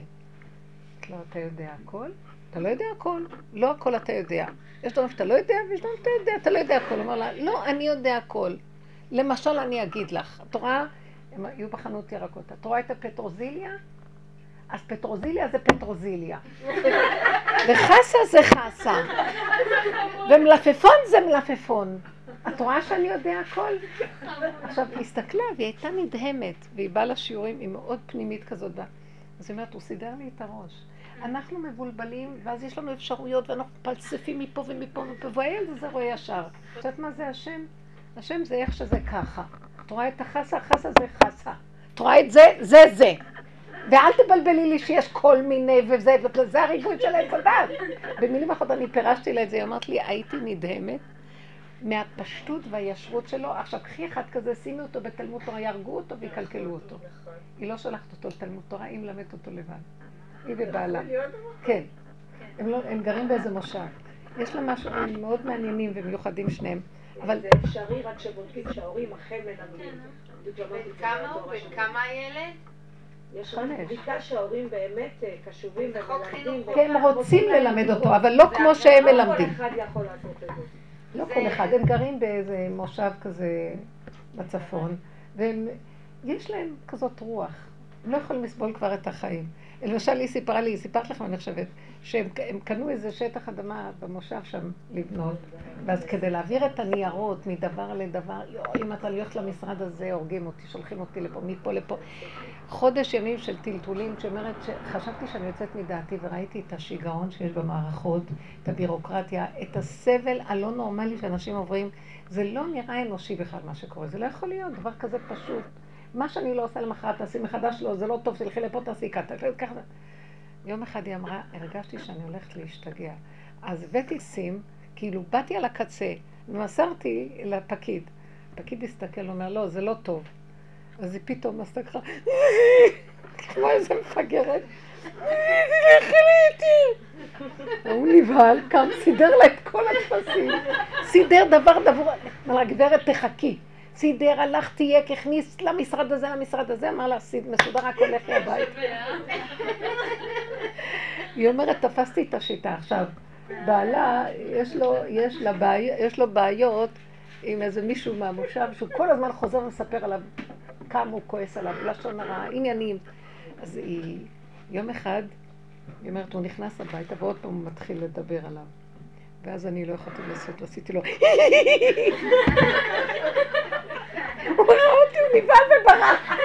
לו, אתה יודע הכל? אתה לא יודע הכל. לא הכל אתה יודע. יש דברים שאתה לא יודע, ויש דברים שאתה יודע, אתה לא יודע הכל. אומר לה, לא, אני יודע הכל. למשל, אני אגיד לך, את רואה, הם היו בחנות ירקות, את רואה את הפטרוזיליה? אז פטרוזיליה זה פטרוזיליה. וחסה זה חסה. ומלפפון זה מלפפון. את רואה שאני יודע הכל? עכשיו, היא הסתכלה והיא הייתה נדהמת, והיא באה לשיעורים, היא מאוד פנימית כזאת. אז היא אומרת, הוא סידר לי את הראש. אנחנו מבולבלים, ואז יש לנו אפשרויות, ואנחנו מפלספים מפה ומפה ומפה, והילד הזה רואה ישר. את יודעת מה זה השם? השם זה איך שזה ככה. את רואה את החסה, החסה זה חסה. את רואה את זה, זה זה. ואל תבלבלי לי שיש כל מיני וזה, וזה הריבוי של עץ הדת. במילים אחרות אני פירשתי לה את זה, היא אמרת לי, הייתי נדהמת מהפשטות והישרות שלו. עכשיו, קחי אחד כזה, שימי אותו בתלמוד תורה, יהרגו אותו ויקלקלו אותו. היא לא שולחת אותו לתלמוד תורה, היא מלמדת אותו לבד. היא ובעלה. כן. הם, לא, הם גרים באיזה מושב. יש לה משהו, הם מאוד מעניינים ומיוחדים שניהם. אבל זה אפשרי רק שבודקים שההורים אכן מלמדים. למדתי את זה כמה הוא? בן. כמה הילד? יש חמש. בדיקה שההורים באמת אה, קשובים ומלמדים. חינוך. כן, הם רוצים ללמד אותו, אבל לא כמו שהם לא מלמדים. כל אחד יכול לעשות את זה. לא כל אחד, הם גרים באיזה מושב כזה בצפון, ויש להם כזאת רוח. הם לא יכולים לסבול כבר את החיים. למשל, היא סיפרה לי, היא סיפרת לכם, אני חושבת, שהם הם קנו איזה שטח אדמה במושב שם לבנות, ואז כדי להעביר את הניירות מדבר לדבר, אם אתה הולכת למשרד הזה, הורגים אותי, שולחים אותי לפה, מפה לפה. חודש ימים של טלטולים, שאומרת שחשבתי שאני יוצאת מדעתי וראיתי את השיגעון שיש במערכות, את הבירוקרטיה, את הסבל הלא נורמלי שאנשים עוברים. זה לא נראה אנושי בכלל מה שקורה, זה לא יכול להיות דבר כזה פשוט. מה שאני לא עושה למחרת תעשי מחדש, לא, זה לא טוב, תלכי לפה תעשי ככה. יום אחד היא אמרה, הרגשתי שאני הולכת להשתגע. אז הבאתי סים, כאילו באתי על הקצה, ומסרתי לפקיד. הפקיד הסתכל, אומר, לא, זה לא טוב. אז היא פתאום עשתה ככה, כמו איזה מפגרת. לכי לי איתי. הוא נבהל, קם, סידר לה את כל הטפסים. סידר דבר דבור, אמר לה, גברת, תחכי. סידר, הלך, תייק, הכניס למשרד הזה, למשרד הזה, אמר לה, "סיד- מסודר, הכל לכי הביתה. היא אומרת, תפסתי את השיטה. עכשיו, בעלה, יש לו, יש לה בעי, יש לו בעיות עם איזה מישהו מהמושב, שהוא כל הזמן חוזר ומספר עליו כמה הוא כועס עליו, לשון הרע, עניינים. אז היא, יום אחד, היא אומרת, הוא נכנס הביתה, ועוד פעם הוא מתחיל לדבר עליו. ואז אני לא יכולתי לעשות, עשיתי לו... הוא ראה אותי, הוא נבהל וברח.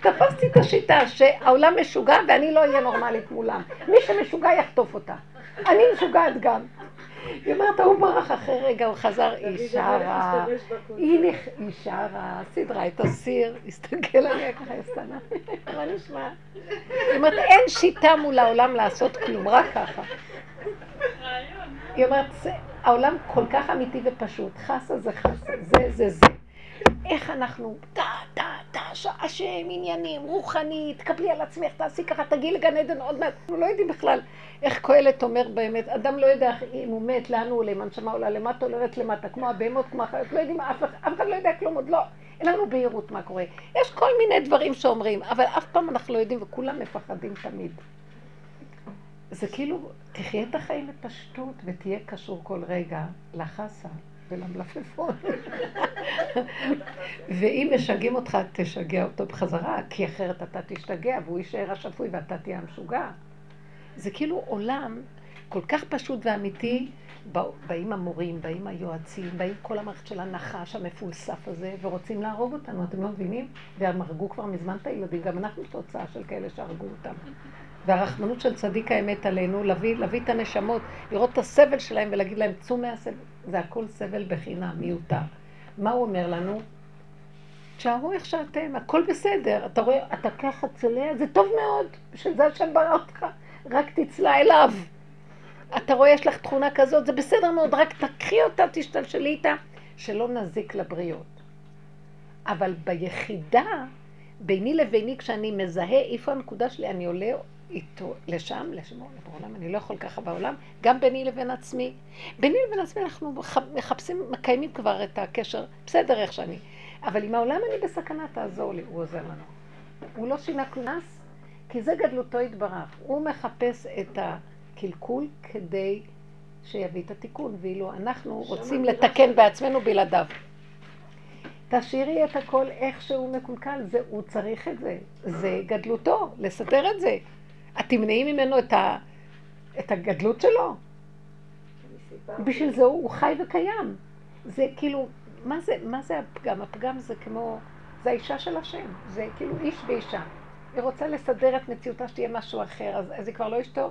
תפסתי את השיטה שהעולם משוגע ואני לא אהיה נורמלית מולם. מי שמשוגע יחטוף אותה. אני משוגעת גם. היא אומרת, ההוא ברח אחרי רגע, הוא חזר, היא שרה, היא שרה, סידרה את הסיר, הסתכל עליה ככה, לה, מה נשמע? היא אומרת, אין שיטה מול העולם לעשות כלום, רק ככה. היא אומרת, "זה- העולם כל כך אמיתי ופשוט, חסה זה חסה, זה זה זה. איך אנחנו, טה, טה, טה, השם, עניינים, רוחני, תקבלי על עצמך, תעשי ככה, תגיעי לגן עדן עוד מעט. אנחנו לא יודעים בכלל איך קהלת אומר באמת, אדם לא יודע אם הוא מת, לאן הוא עולה, הנשמה עולה למטה יורדת למטה, כמו הבהמות, כמו החיות, לא יודעים, אף אחד לא יודע כלום, עוד לא, אין לנו בהירות מה קורה. יש כל מיני דברים שאומרים, אבל אף פעם אנחנו לא יודעים וכולם מפחדים תמיד. זה כאילו, תחיה את החיים בפשטות ותהיה קשור כל רגע לחסה ולמלפפון. ואם משגעים אותך, תשגע אותו בחזרה, כי אחרת אתה תשתגע והוא יישאר השפוי ואתה תהיה המשוגע. זה כאילו עולם כל כך פשוט ואמיתי, בא- באים המורים, באים היועצים, באים כל המערכת של הנחש המפולסף הזה, ורוצים להרוג אותנו, אתם לא מבינים? והם הרגו כבר מזמן את הילדים, גם אנחנו תוצאה של כאלה שהרגו אותם. והרחמנות של צדיק האמת עלינו, להביא, להביא את הנשמות, לראות את הסבל שלהם ולהגיד להם, צאו מהסבל. זה הכל סבל בחינם, מיותר. מה הוא אומר לנו? תשארו איך שאתם, הכל בסדר. אתה רואה, אתה ככה צולע, זה טוב מאוד, בשביל זה השם ברא אותך. רק תצלע אליו. אתה רואה, יש לך תכונה כזאת, זה בסדר מאוד, רק תקחי אותה, תשתלשלי איתה, שלא נזיק לבריות. אבל ביחידה, ביני לביני, כשאני מזהה איפה הנקודה שלי, אני עולה איתו לשם, לשם, בעולם, אני לא יכול ככה בעולם, גם ביני לבין עצמי. ביני לבין עצמי אנחנו מח- מחפשים, מקיימים כבר את הקשר, בסדר איך שאני. אבל עם העולם אני בסכנה, תעזור לי, הוא עוזר לנו. הוא לא שינה כלונס, כי זה גדלותו יתברך. הוא מחפש את הקלקול כדי שיביא את התיקון, ואילו אנחנו רוצים לתקן בעצמנו בלעדיו. תשאירי את הכל איך שהוא מקולקל, זה, הוא צריך את זה. זה גדלותו, לסדר את זה. את תמנעי ממנו את, ה, את הגדלות שלו. בשביל זה הוא, הוא חי וקיים. זה כאילו, מה זה, מה זה הפגם? הפגם זה כמו, זה האישה של השם. זה כאילו איש ואישה. היא רוצה לסדר את מציאותה שתהיה משהו אחר, אז, אז היא כבר לא אשתו.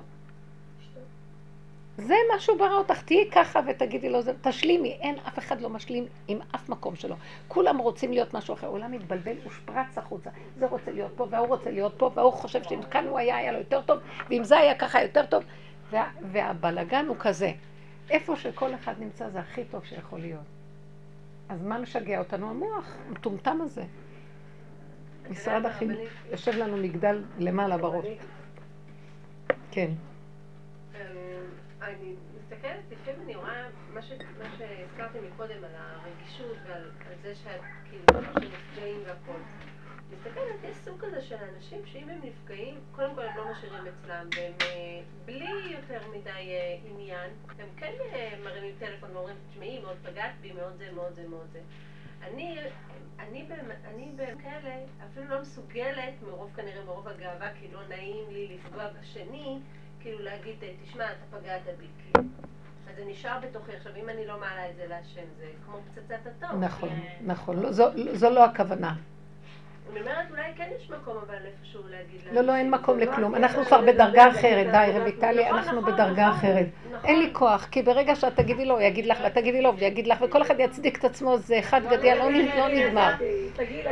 זה מה שהוא ברא אותך, תהיי ככה ותגידי לו, תשלימי, אין, אף אחד לא משלים עם אף מקום שלו. כולם רוצים להיות משהו אחר, העולם מתבלבל, הוא שפרץ החוצה. זה רוצה להיות פה, וההוא רוצה להיות פה, וההוא חושב שאם כאן הוא היה, היה לו יותר טוב, ואם זה היה ככה יותר טוב, וה, והבלגן הוא כזה. איפה שכל אחד נמצא זה הכי טוב שיכול להיות. אז מה משגע אותנו? המוח, המטומטם הזה. משרד החינוך, יושב לנו מגדל למעלה בראש. כן. אני מסתכלת, לפעמים אני רואה מה שהזכרתי מקודם על הרגישות ועל על זה שאת כאילו, שנפגעים והכל. מסתכלת, יש סוג כזה של אנשים שאם הם נפגעים, קודם כל הם לא משאירים אצלם, והם אה, בלי יותר מדי אה, עניין, הם כן אה, מרימים טלפון ואומרים, תשמעי, מאוד פגעת בי, מאוד זה, מאוד זה, מאוד זה. אני, אני, אני בכאלה אפילו לא מסוגלת, מרוב כנראה, מרוב הגאווה, כי לא נעים לי לפגוע בשני, כאילו להגיד, תשמע, אתה פגעת בי, כאילו. אז זה נשאר בתוכי. עכשיו, אם אני לא מעלה את זה להשם, זה כמו פצצת אטום. נכון, כי- נכון. לא, זו לא הכוונה. אני אומרת, אולי כן יש מקום, אבל איפשהו להגיד לא, לא, אין מקום לא לכלום. אנחנו של כבר לדבר, בדרגה אחרת. די, רויטלי, נכון, אנחנו נכון, בדרגה נכון. אחרת. אין לי כוח, כי ברגע שאת תגידי לו, הוא יגיד לך, ואת תגידי לו, ויגיד לך, וכל אחד יצדיק את עצמו, זה אחד גדול, לא נ- לא נגמר.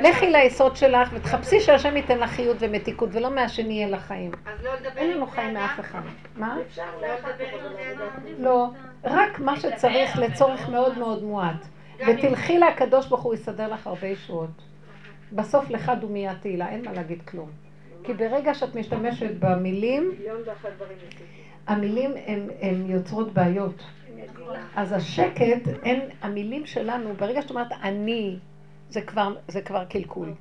לכי ליסוד שלך ותחפשי שהשם ייתן לך חיות ומתיקות, ולא מהשני יהיה לך חיים. לא אין לנו חיים? מאף אחד. מה? לא? לא, רק מה שצריך לצורך מאוד מאוד מועט. ותלכי לקדוש ברוך הוא יסדר לך הרבה ישועות. בסוף לך דומיית תהילה, אין מה להגיד כלום. כי ברגע שאת משתמשת במילים. המילים הן יוצרות בעיות. אז השקט, אין, המילים שלנו, ברגע שאת אומרת אני, זה כבר, זה כבר קלקול.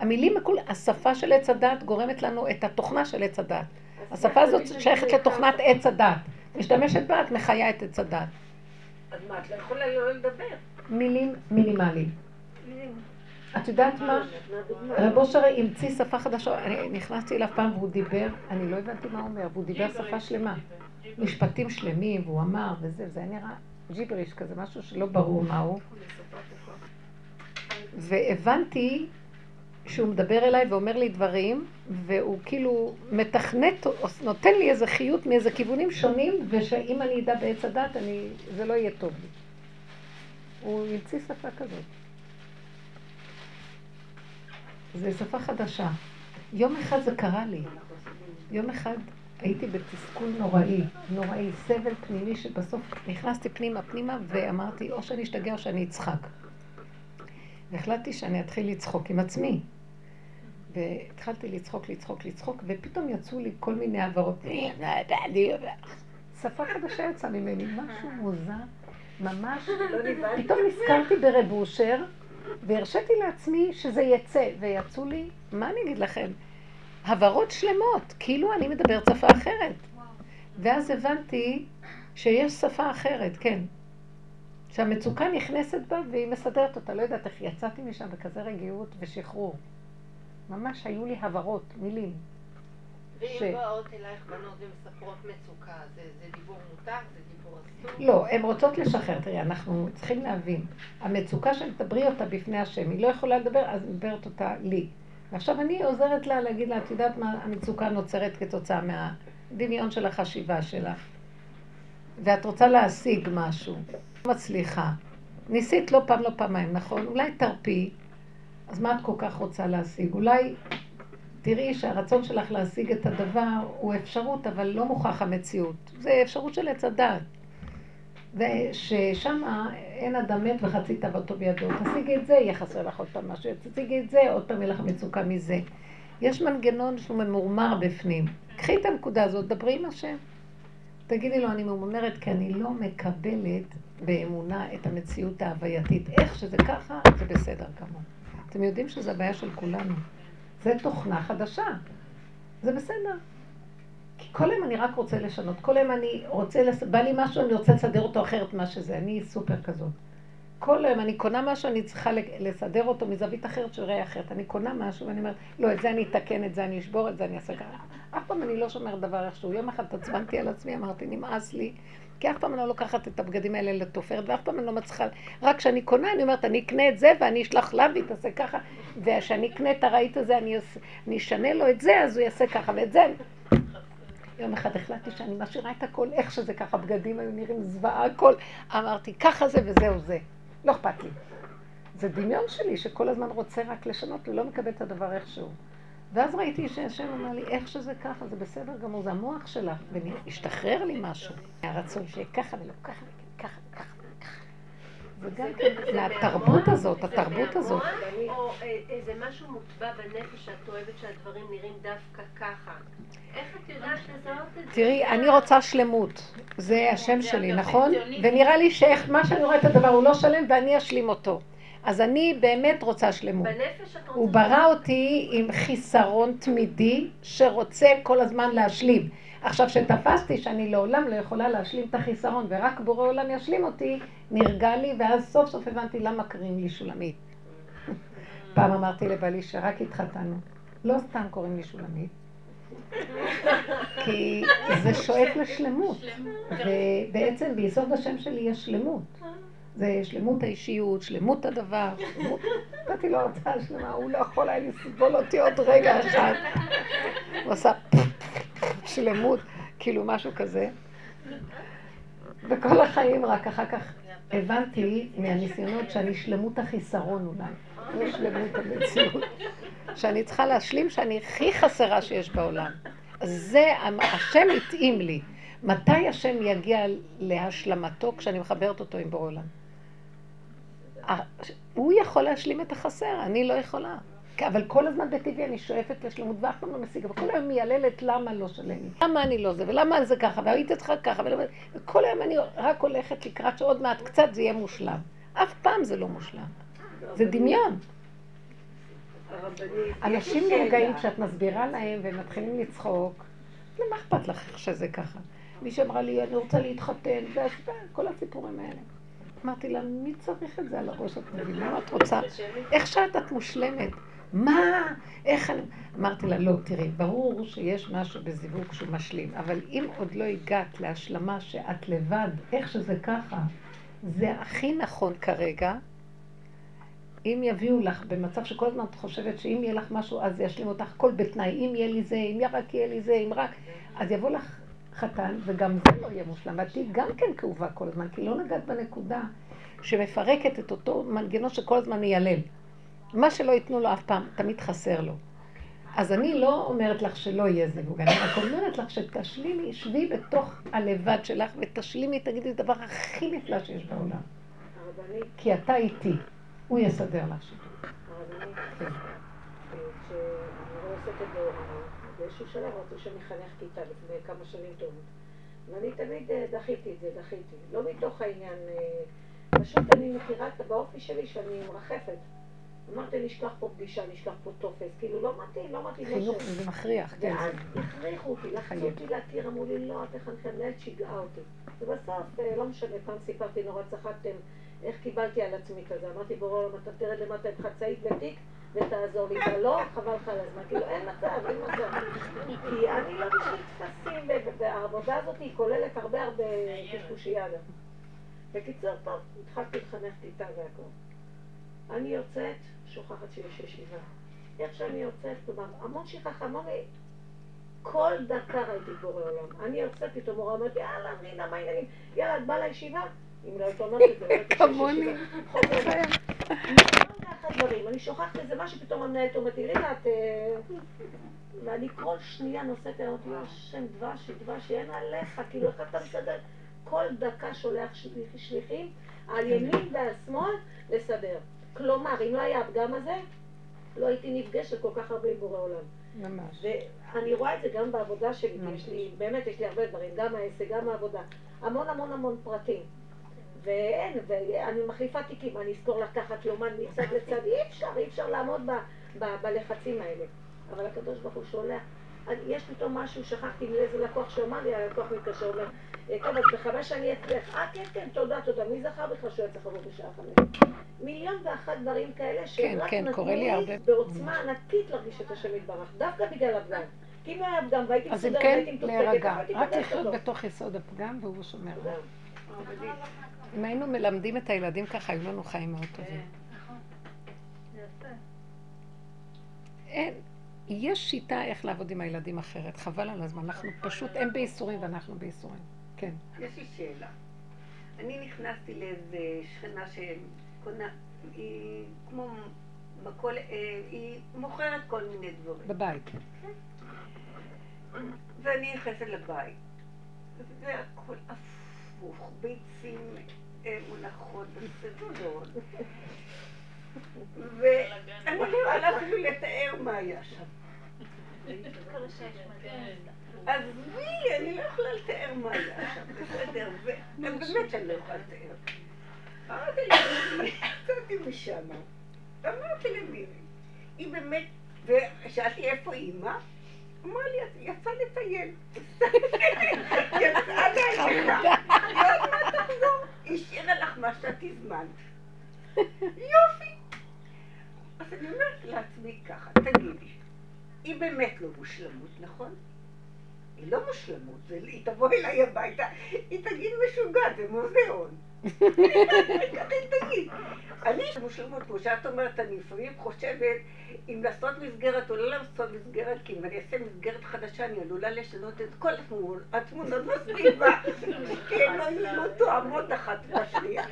המילים, הכול, השפה של עץ הדת גורמת לנו את התוכנה של עץ הדת. השפה הזאת שייכת לתוכנת עץ הדת. משתמשת בה, את מחיה את עץ הדת. אז מה, את לא יכולה לא לדבר. מילים מינימליים. את יודעת מה? רב אושר המציא שפה חדשה, אני נכנסתי אליו פעם והוא דיבר, אני לא הבנתי מה הוא אומר, והוא דיבר שפה שלמה. משפטים שלמים, והוא אמר, וזה, זה נראה ג'יבריש כזה, משהו שלא ברור מהו. והבנתי שהוא מדבר אליי ואומר לי דברים, והוא כאילו מתכנת, נותן לי איזה חיות מאיזה כיוונים שונים, ושאם אני אדע בעץ הדת, זה לא יהיה טוב לי. הוא המציא שפה כזאת. זה שפה חדשה. יום אחד זה קרה לי. יום אחד הייתי בתסכול נוראי, נוראי, סבל פנימי שבסוף נכנסתי פנימה פנימה ואמרתי או שאני אשתגע או שאני אצחק. והחלטתי שאני אתחיל לצחוק עם עצמי. והתחלתי לצחוק, לצחוק, לצחוק, ופתאום יצאו לי כל מיני הבהרות. שפה חדשה יצאה ממני, משהו מוזר, ממש. לא. פתאום נזכרתי ברב אושר, והרשיתי לעצמי שזה יצא, ויצאו לי, מה אני אגיד לכם? הבהרות שלמות, כאילו אני מדברת שפה אחרת. ואז הבנתי שיש שפה אחרת, כן. שהמצוקה נכנסת בה והיא מסדרת אותה. לא יודעת איך יצאתי משם בכזה רגיעות ושחרור. ממש היו לי הבהרות, מילים. ואם באות אלייך בנות ומספרות מצוקה, זה זה דיבור מותר? זה דיבור אסור? לא, הן רוצות לשחרר. תראי, אנחנו צריכים להבין. המצוקה שתדברי אותה בפני השם, היא לא יכולה לדבר, אז מדברת אותה לי. ועכשיו אני עוזרת לה להגיד לה, את יודעת מה המצוקה נוצרת כתוצאה מהדמיון של החשיבה שלך. ואת רוצה להשיג משהו, לא מצליחה. ניסית לא פעם, לא פעמיים, נכון? אולי תרפי, אז מה את כל כך רוצה להשיג? אולי תראי שהרצון שלך להשיג את הדבר הוא אפשרות, אבל לא מוכח המציאות. זה אפשרות של עץ הדעת. וששם אין אדם מת וחצי תאוותו בידו. תשיגי את זה, יהיה חסר לך עוד פעם משהו. תשיגי את זה, עוד פעם יהיה לך מצוקה מזה. יש מנגנון שהוא ממורמר בפנים. קחי את הנקודה הזאת, דברי עם השם. תגידי לו, אני ממורמרת כי אני לא מקבלת באמונה את המציאות ההווייתית. איך שזה ככה, זה בסדר גמור. אתם יודעים שזו הבעיה של כולנו. זה תוכנה חדשה. זה בסדר. כי כל היום אני רק רוצה לשנות. כל היום אני רוצה, לס... בא לי משהו, אני רוצה לסדר אותו אחרת מה שזה. אני סופר כזאת. כל היום אני קונה משהו, אני צריכה לסדר אותו מזווית אחרת של ראייה אחרת. אני קונה משהו ואני אומרת, לא, את זה אני אתקן, את זה אני אשבור, את זה אני אעשה ככה. אף פעם אני לא שומרת דבר איכשהו. יום אחד התעצבנתי על עצמי, אמרתי, נמאס לי. כי אף פעם אני לא לוקחת את הבגדים האלה לתופרת, ואף פעם אני לא מצליחה, רק כשאני קונה, אני אומרת, אני אקנה את זה, ואני אשלח לה והיא תעשה ככה, וכשאני אקנה את הרהיט הזה, אני. אני אשנה לו את זה, אז הוא יעשה ככה, ואת זה. יום אחד החלטתי שאני משאירה את הכל איך שזה ככה, בגדים היו נראים זוועה, הכל. אמרתי, ככה זה וזהו זה. לא אכפת לי. זה דמיון שלי שכל הזמן רוצה רק לשנות ולא מקבל את הדבר איכשהו. ואז ראיתי שהשם אמר לי, איך שזה ככה, זה בסדר גמור, זה המוח שלך, והשתחרר לי משהו. הרצון שיהיה ככה ולא ככה, ככה וככה וככה. וגם כן, מהתרבות הזאת, התרבות הזאת. זה מהמוח, או אה, איזה משהו מוטבע בנפש שאת אוהבת שהדברים נראים דווקא ככה? איך את יודעת לזהות את זה? תראי, אני רוצה שלמות. זה השם שלי, נכון? ונראה לי שמה שאני רואה את הדבר הוא לא שלם ואני אשלים אותו. אז אני באמת רוצה שלמות. בנפש את רוצה... הוא ברא אותי עם חיסרון תמידי שרוצה כל הזמן להשלים. עכשיו, שתפסתי שאני לעולם לא יכולה להשלים את החיסרון ורק בורא עולם ישלים אותי, נרגע לי, ואז סוף סוף הבנתי למה קוראים לי שולמית. פעם אמרתי לבעלי שרק התחתנו, לא סתם קוראים לי שולמית, כי זה שואף לשלמות, ובעצם ביסוד השם שלי יש שלמות. זה שלמות האישיות, שלמות הדבר, שלמות... נתתי לו הרצאה שלמה, הוא לא יכול היה לסבול אותי עוד רגע אחד. הוא עשה שלמות, כאילו משהו כזה. וכל החיים רק אחר כך הבנתי מהניסיונות שאני שלמות החיסרון אולי, לא שלמות המציאות. שאני צריכה להשלים שאני הכי חסרה שיש בעולם. זה, השם התאים לי. מתי השם יגיע להשלמתו כשאני מחברת אותו עם בורא עולם? הוא יכול להשלים את החסר, אני לא יכולה. אבל כל הזמן בטבעי אני שואפת לשלמות ואף פעם לא משיגה, וכל היום מייללת למה לא שלם לי, למה אני לא זה, ולמה זה ככה, והיית צריכה ככה, ולמה... וכל היום אני רק הולכת לקראת שעוד מעט קצת זה יהיה מושלם. אף פעם זה לא מושלם. זה דמיון. אנשים נרגעים כשאת מסבירה להם והם מתחילים לצחוק, למה אכפת לך שזה ככה? מי שאמרה לי, אני רוצה להתחתן, וכל הסיפורים האלה. אמרתי לה, מי צריך את זה על הראש? את מבינה מה את רוצה? איך שאת את מושלמת? מה? איך אני... אמרתי לה, לא, תראי, ברור שיש משהו בזיווג שהוא משלים, אבל אם עוד לא הגעת להשלמה שאת לבד, איך שזה ככה, זה הכי נכון כרגע. אם יביאו לך במצב שכל הזמן את חושבת שאם יהיה לך משהו, אז זה ישלים אותך, הכל בתנאי, אם יהיה לי זה, אם רק יהיה לי זה, אם רק... אז יבוא לך חתן, וגם זה לא יהיה מושלם. ואת גם כן כאובה כל הזמן, כי לא נגעת בנקודה שמפרקת את אותו מנגנון שכל הזמן מיילל. מה שלא ייתנו לו אף פעם, תמיד חסר לו. אז אני לא אומרת לך שלא יהיה זיווג, אני רק אומרת לך שתשלימי, שבי בתוך הלבד שלך ותשלימי, תגידי, זה הדבר הכי נפלא שיש בעולם. כי אתה איתי, הוא יסדר לך שם. כן. כשאני לא עוסקת בהוראה, באיזשהו שלב רצו שאני אחנך כיתה לפני כמה שנים טובות. ואני תמיד אה, דחיתי את זה, דחיתי. לא מתוך העניין, אה, פשוט אני מכירה באופי שלי שאני מרחפת. אמרתי, נשכח פה פגישה, נשכח פה טופס, כאילו לא מתאים, לא מתאים. חינוך זה מכריח, כן. ואז הכריחו אותי, לחצו אותי להכיר, אמרו לי, לא, את תחנכי, המנהלת שיגעה אותי. ובסוף, אה, לא משנה, פעם סיפרתי, נורא צחקתם, איך קיבלתי על עצמי כזה. אמרתי, בורא עולם, אתה תרד למטה עם חצאית ותיק ותעזור לי. ולא, חבל לך על הזמן. כאילו, אין מצב, אין מצב. כי אני לא בשביל טפסים, והעבודה הזאת היא כוללת הרבה הרבה קשקושייה גם. בקיצור, טוב, התחלתי לחנך כיתה והכל. אני יוצאת, שוכחת שיש ישיבה. איך שאני יוצאת, כלומר, המון שכחה, המון... כל דקה ראיתי בורא עולם. אני יוצאת, פתאום מורה אומרת, יאללה, רינה, מה העניינים? יאללה, את באה לישיבה? לא היית אומרת את זה, לא הייתי כמוני. אני שוכחת איזה משהו, פתאום המנהלת אומרת לי, רינה, את... אה, ואני כל שנייה נושאת, לא, השם דבש, דבש, אין עליך, כאילו, איך אתה מסדר? כל דקה שולח שליחים על ימין ועל שמאל לסדר. כלומר, אם לא היה הפגם הזה, לא הייתי נפגשת כל כך הרבה עם בורא עולם. ממש. ואני רואה את זה גם בעבודה שלי, כי יש לי, באמת יש לי הרבה דברים, גם העסק, גם העבודה. המון המון המון פרטים. ואין, ואני מחליפה תיקים, אני אזכור לקחת יומן מצד לצד, אי אפשר, אי אפשר לעמוד ב, ב, בלחצים האלה. אבל הקדוש ברוך הוא שולח. יש פתאום משהו, שכחתי מאיזה לקוח שאמר לי, הלקוח מתקשר, אומר, טוב, אז בחמש שאני אצלך. אה, כן, כן, תודה, תודה. מי זכר בכלל שהוא יצא לבוא בשעה חמש? מיליון ואחת דברים כאלה, שרק כן, נתנו לי לי הרבה... בעוצמה ענקית להרגיש את השם יתברך, דווקא בגלל הפגם. כי אם לא היה פגם והייתי אז אם מסודרת, כן, הייתי מתוקתקת, להירגע. הייתי רק פוגשת לחיות אותו. בתוך יסוד הפגם והוא שומר. אם היינו מלמדים את הילדים ככה, היו לנו חיים מאוד טובים. אין, יש שיטה איך לעבוד עם הילדים אחרת, חבל על הזמן, אנחנו פשוט, הם בייסורים ואנחנו בייסורים. כן. יש לי שאלה. אני נכנסתי לאיזה שכנה שקונה, היא כמו אה, היא מוכרת כל מיני דברים. בבית. ואני נכנסת לבית, והכל הפוך, ביצים מונחות בסדולות, ואני לא יכולה אפילו לתאר מה היה שם. עזבי, אני לא יכולה לתאר מה היה שם, בסדר, ובאמת שאני לא יכולה לתאר. אמרתי לי, יצאתי משם, אמרתי למירי, היא באמת, ושאלתי איפה אימא? אמרה לי, "את יצאה לטייל. יצאה להליכה. היא עוד מעט תחזור. השאירה לך מה שאת הזמנת. יופי. אז אני אומרת לעצמי ככה, תגידי, היא באמת לא מושלמות, נכון? היא לא מושלמות, היא תבוא אליי הביתה, היא תגיד משוגעת, זה מוזיאון. אני מושלמות, כמו שאת אומרת, אני לפעמים חושבת אם לעשות מסגרת או לא לעשות מסגרת, כי אם אני אעשה מסגרת חדשה, אני עלולה לשנות את כל התמונות, התמונות בסביבה, כי הן לא יהיו תואמות אחת בשנייה.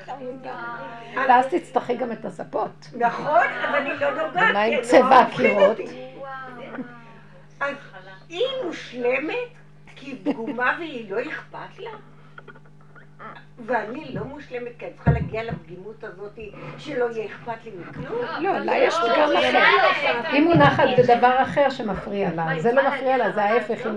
ואז תצטרכי גם את הספות. נכון, אבל אני לא נוגעת, ומה עם הם צבע הקירות? אז היא מושלמת כי היא פגומה והיא לא אכפת לה? ואני לא מושלמת כי אני צריכה להגיע לפגימות הזאת שלא יהיה אכפת לי מכלום? לא, לה יש פגם אחר. היא מונחת בדבר אחר שמפריע לה, זה לא מפריע לה, זה ההפך, אם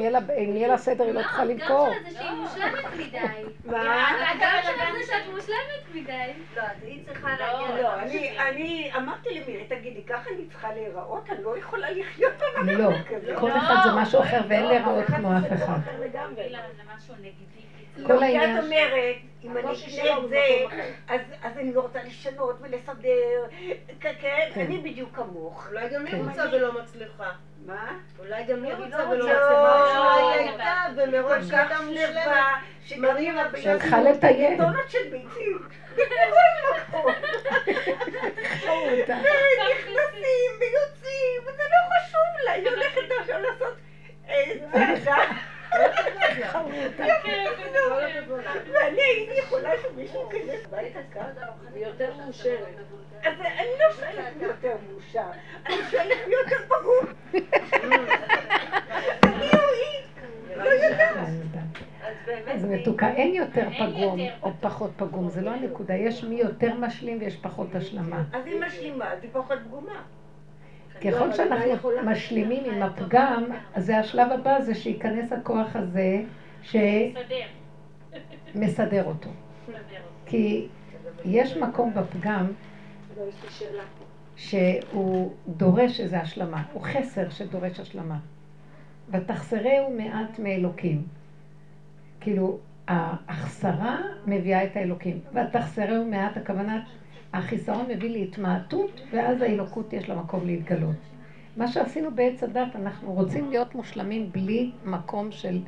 יהיה לה- סדר היא לא תוכל למכור. גם של זה שהיא מושלמת מדי. מה? גם של זה שאת מושלמת מדי. לא, אז היא צריכה להגיע לא, אני, אני אמרתי למירי, תגידי, ככה אני צריכה להיראות? אני לא יכולה לחיות לא, כזה. כל אחד זה משהו אחר ואין להיראות כמו אף אחד. זה משהו נגדי. כל לא, כי העניין- את אומרת, אם אני אקנה את זה. אז אז אני לא רוצה לשנות ולסדר, כן, כן, כן. אני בדיוק כמוך. אולי גם כן. היא רוצה ולא מצליחה. מה? אולי גם היא רוצה לא ולא. מצליחה. לא. אולי היא הייתה ומראש כל הייתה מושלמת. הביצים, שהלכה לטייל. טונות של ביצים. ונכנסים ויוצאים, וזה לא חשוב לה, היא הולכת עכשיו לעשות אה, צעדה. ואני הייתי יכולה שמישהו ייכנס הביתה ככה. היא יותר מאושרת. אז אני לא שואלת מי יותר מאושר, אני שואלת מי יותר פגום. אני או היא, לא יודעת. אז מתוקה, אין יותר פגום או פחות פגום, זה לא הנקודה, יש מי יותר משלים ויש פחות השלמה. אז היא משלימה, אז היא פחות פגומה. ככל אבל שאנחנו משלימים עם הפגם, אז זה השלב הבא, זה שייכנס הכוח הזה מסדר. שמסדר אותו. כי יש מקום בפגם לא. שהוא דורש איזו השלמה, הוא חסר שדורש השלמה. ותחסרהו מעט מאלוקים. כאילו, ההחסרה מביאה את האלוקים, ותחסרהו מעט, הכוונה, החיסרון מביא להתמעטות, ואז האלוקות יש לה מקום להתגלות. מה שעשינו בעץ הדת, אנחנו רוצים להיות מושלמים בלי מקום של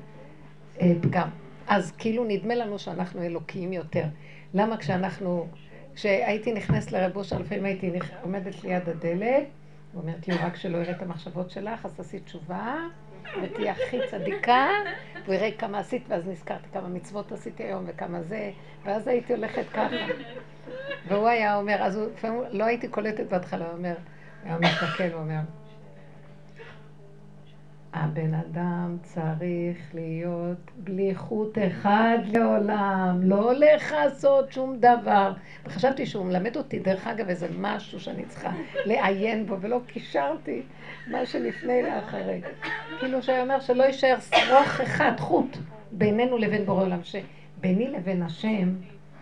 אה, פגם. אז כאילו נדמה לנו שאנחנו אלוקיים יותר. למה כשאנחנו, כשהייתי נכנסת לרב אושר, לפעמים הייתי נכ... עומדת ליד הדלת, ואומרת לי, רק שלא יראה את המחשבות שלך, אז תעשי תשובה, ותהיי הכי צדיקה, והוא יראה כמה עשית, ואז נזכרתי כמה מצוות עשיתי היום וכמה זה, ואז הייתי הולכת ככה. והוא היה אומר, אז הוא, לפעמים לא הייתי קולטת בהתחלה, הוא אומר, היה מסתכל, הוא אומר, הבן אדם צריך להיות בלי חוט אחד לעולם, לא הולך לעשות שום דבר. וחשבתי שהוא מלמד אותי, דרך אגב, איזה משהו שאני צריכה לעיין בו, ולא קישרתי מה שלפני לאחרי. כאילו שהיה אומר שלא יישאר שרוך אחד, חוט, בינינו לבין בורא עולם, שביני לבין השם